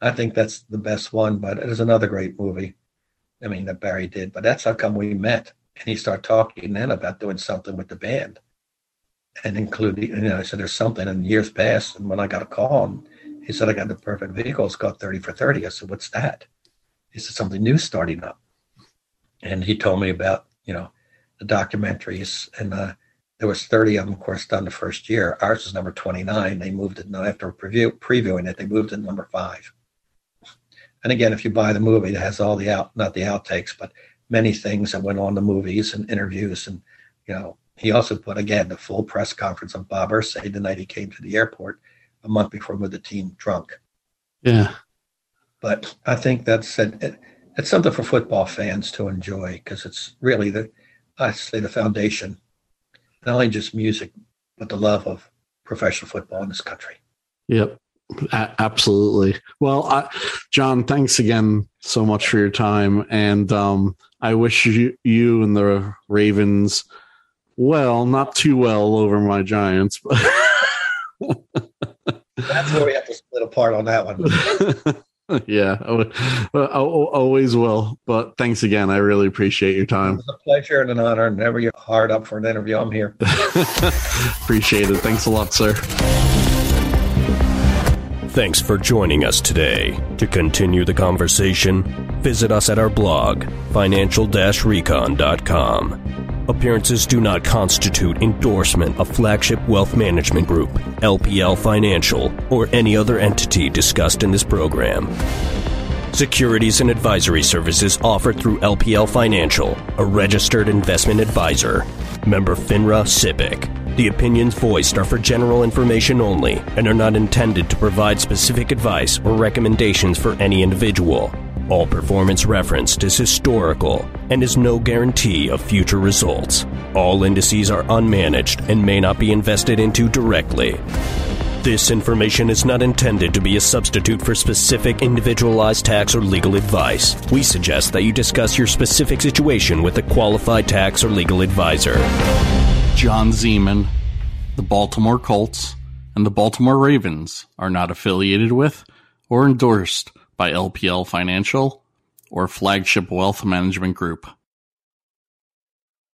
I think that's the best one, but it is another great movie. I mean, that Barry did, but that's how come we met. And he started talking then about doing something with the band and including, you know, I said, there's something in years past. And when I got a call, and he said, I got the perfect vehicle. It's called 30 for 30. I said, what's that? He said, something new starting up and he told me about you know the documentaries and uh, there was 30 of them of course done the first year ours was number 29 they moved it now after preview, previewing it they moved it to number five and again if you buy the movie it has all the out not the outtakes but many things that went on the movies and interviews and you know he also put again the full press conference of bob Irsay the night he came to the airport a month before with the team drunk yeah but i think that's it, it's something for football fans to enjoy because it's really the I say the foundation, not only just music, but the love of professional football in this country. Yep, a- absolutely. Well, I, John, thanks again so much for your time, and um, I wish you, you and the Ravens well, not too well over my Giants, but. That's where we have to split apart on that one. yeah, I uh, always will. But thanks again. I really appreciate your time. It's a pleasure and an honor. Never you're hard up for an interview. I'm here. appreciate it. Thanks a lot, sir. Thanks for joining us today. To continue the conversation, visit us at our blog, financial-recon.com. Appearances do not constitute endorsement of Flagship Wealth Management Group, LPL Financial, or any other entity discussed in this program. Securities and advisory services offered through LPL Financial, a registered investment advisor. Member FINRA SIPC. The opinions voiced are for general information only and are not intended to provide specific advice or recommendations for any individual. All performance referenced is historical and is no guarantee of future results. All indices are unmanaged and may not be invested into directly. This information is not intended to be a substitute for specific individualized tax or legal advice. We suggest that you discuss your specific situation with a qualified tax or legal advisor. John Ziemann, the Baltimore Colts, and the Baltimore Ravens are not affiliated with or endorsed by LPL Financial or Flagship Wealth Management Group.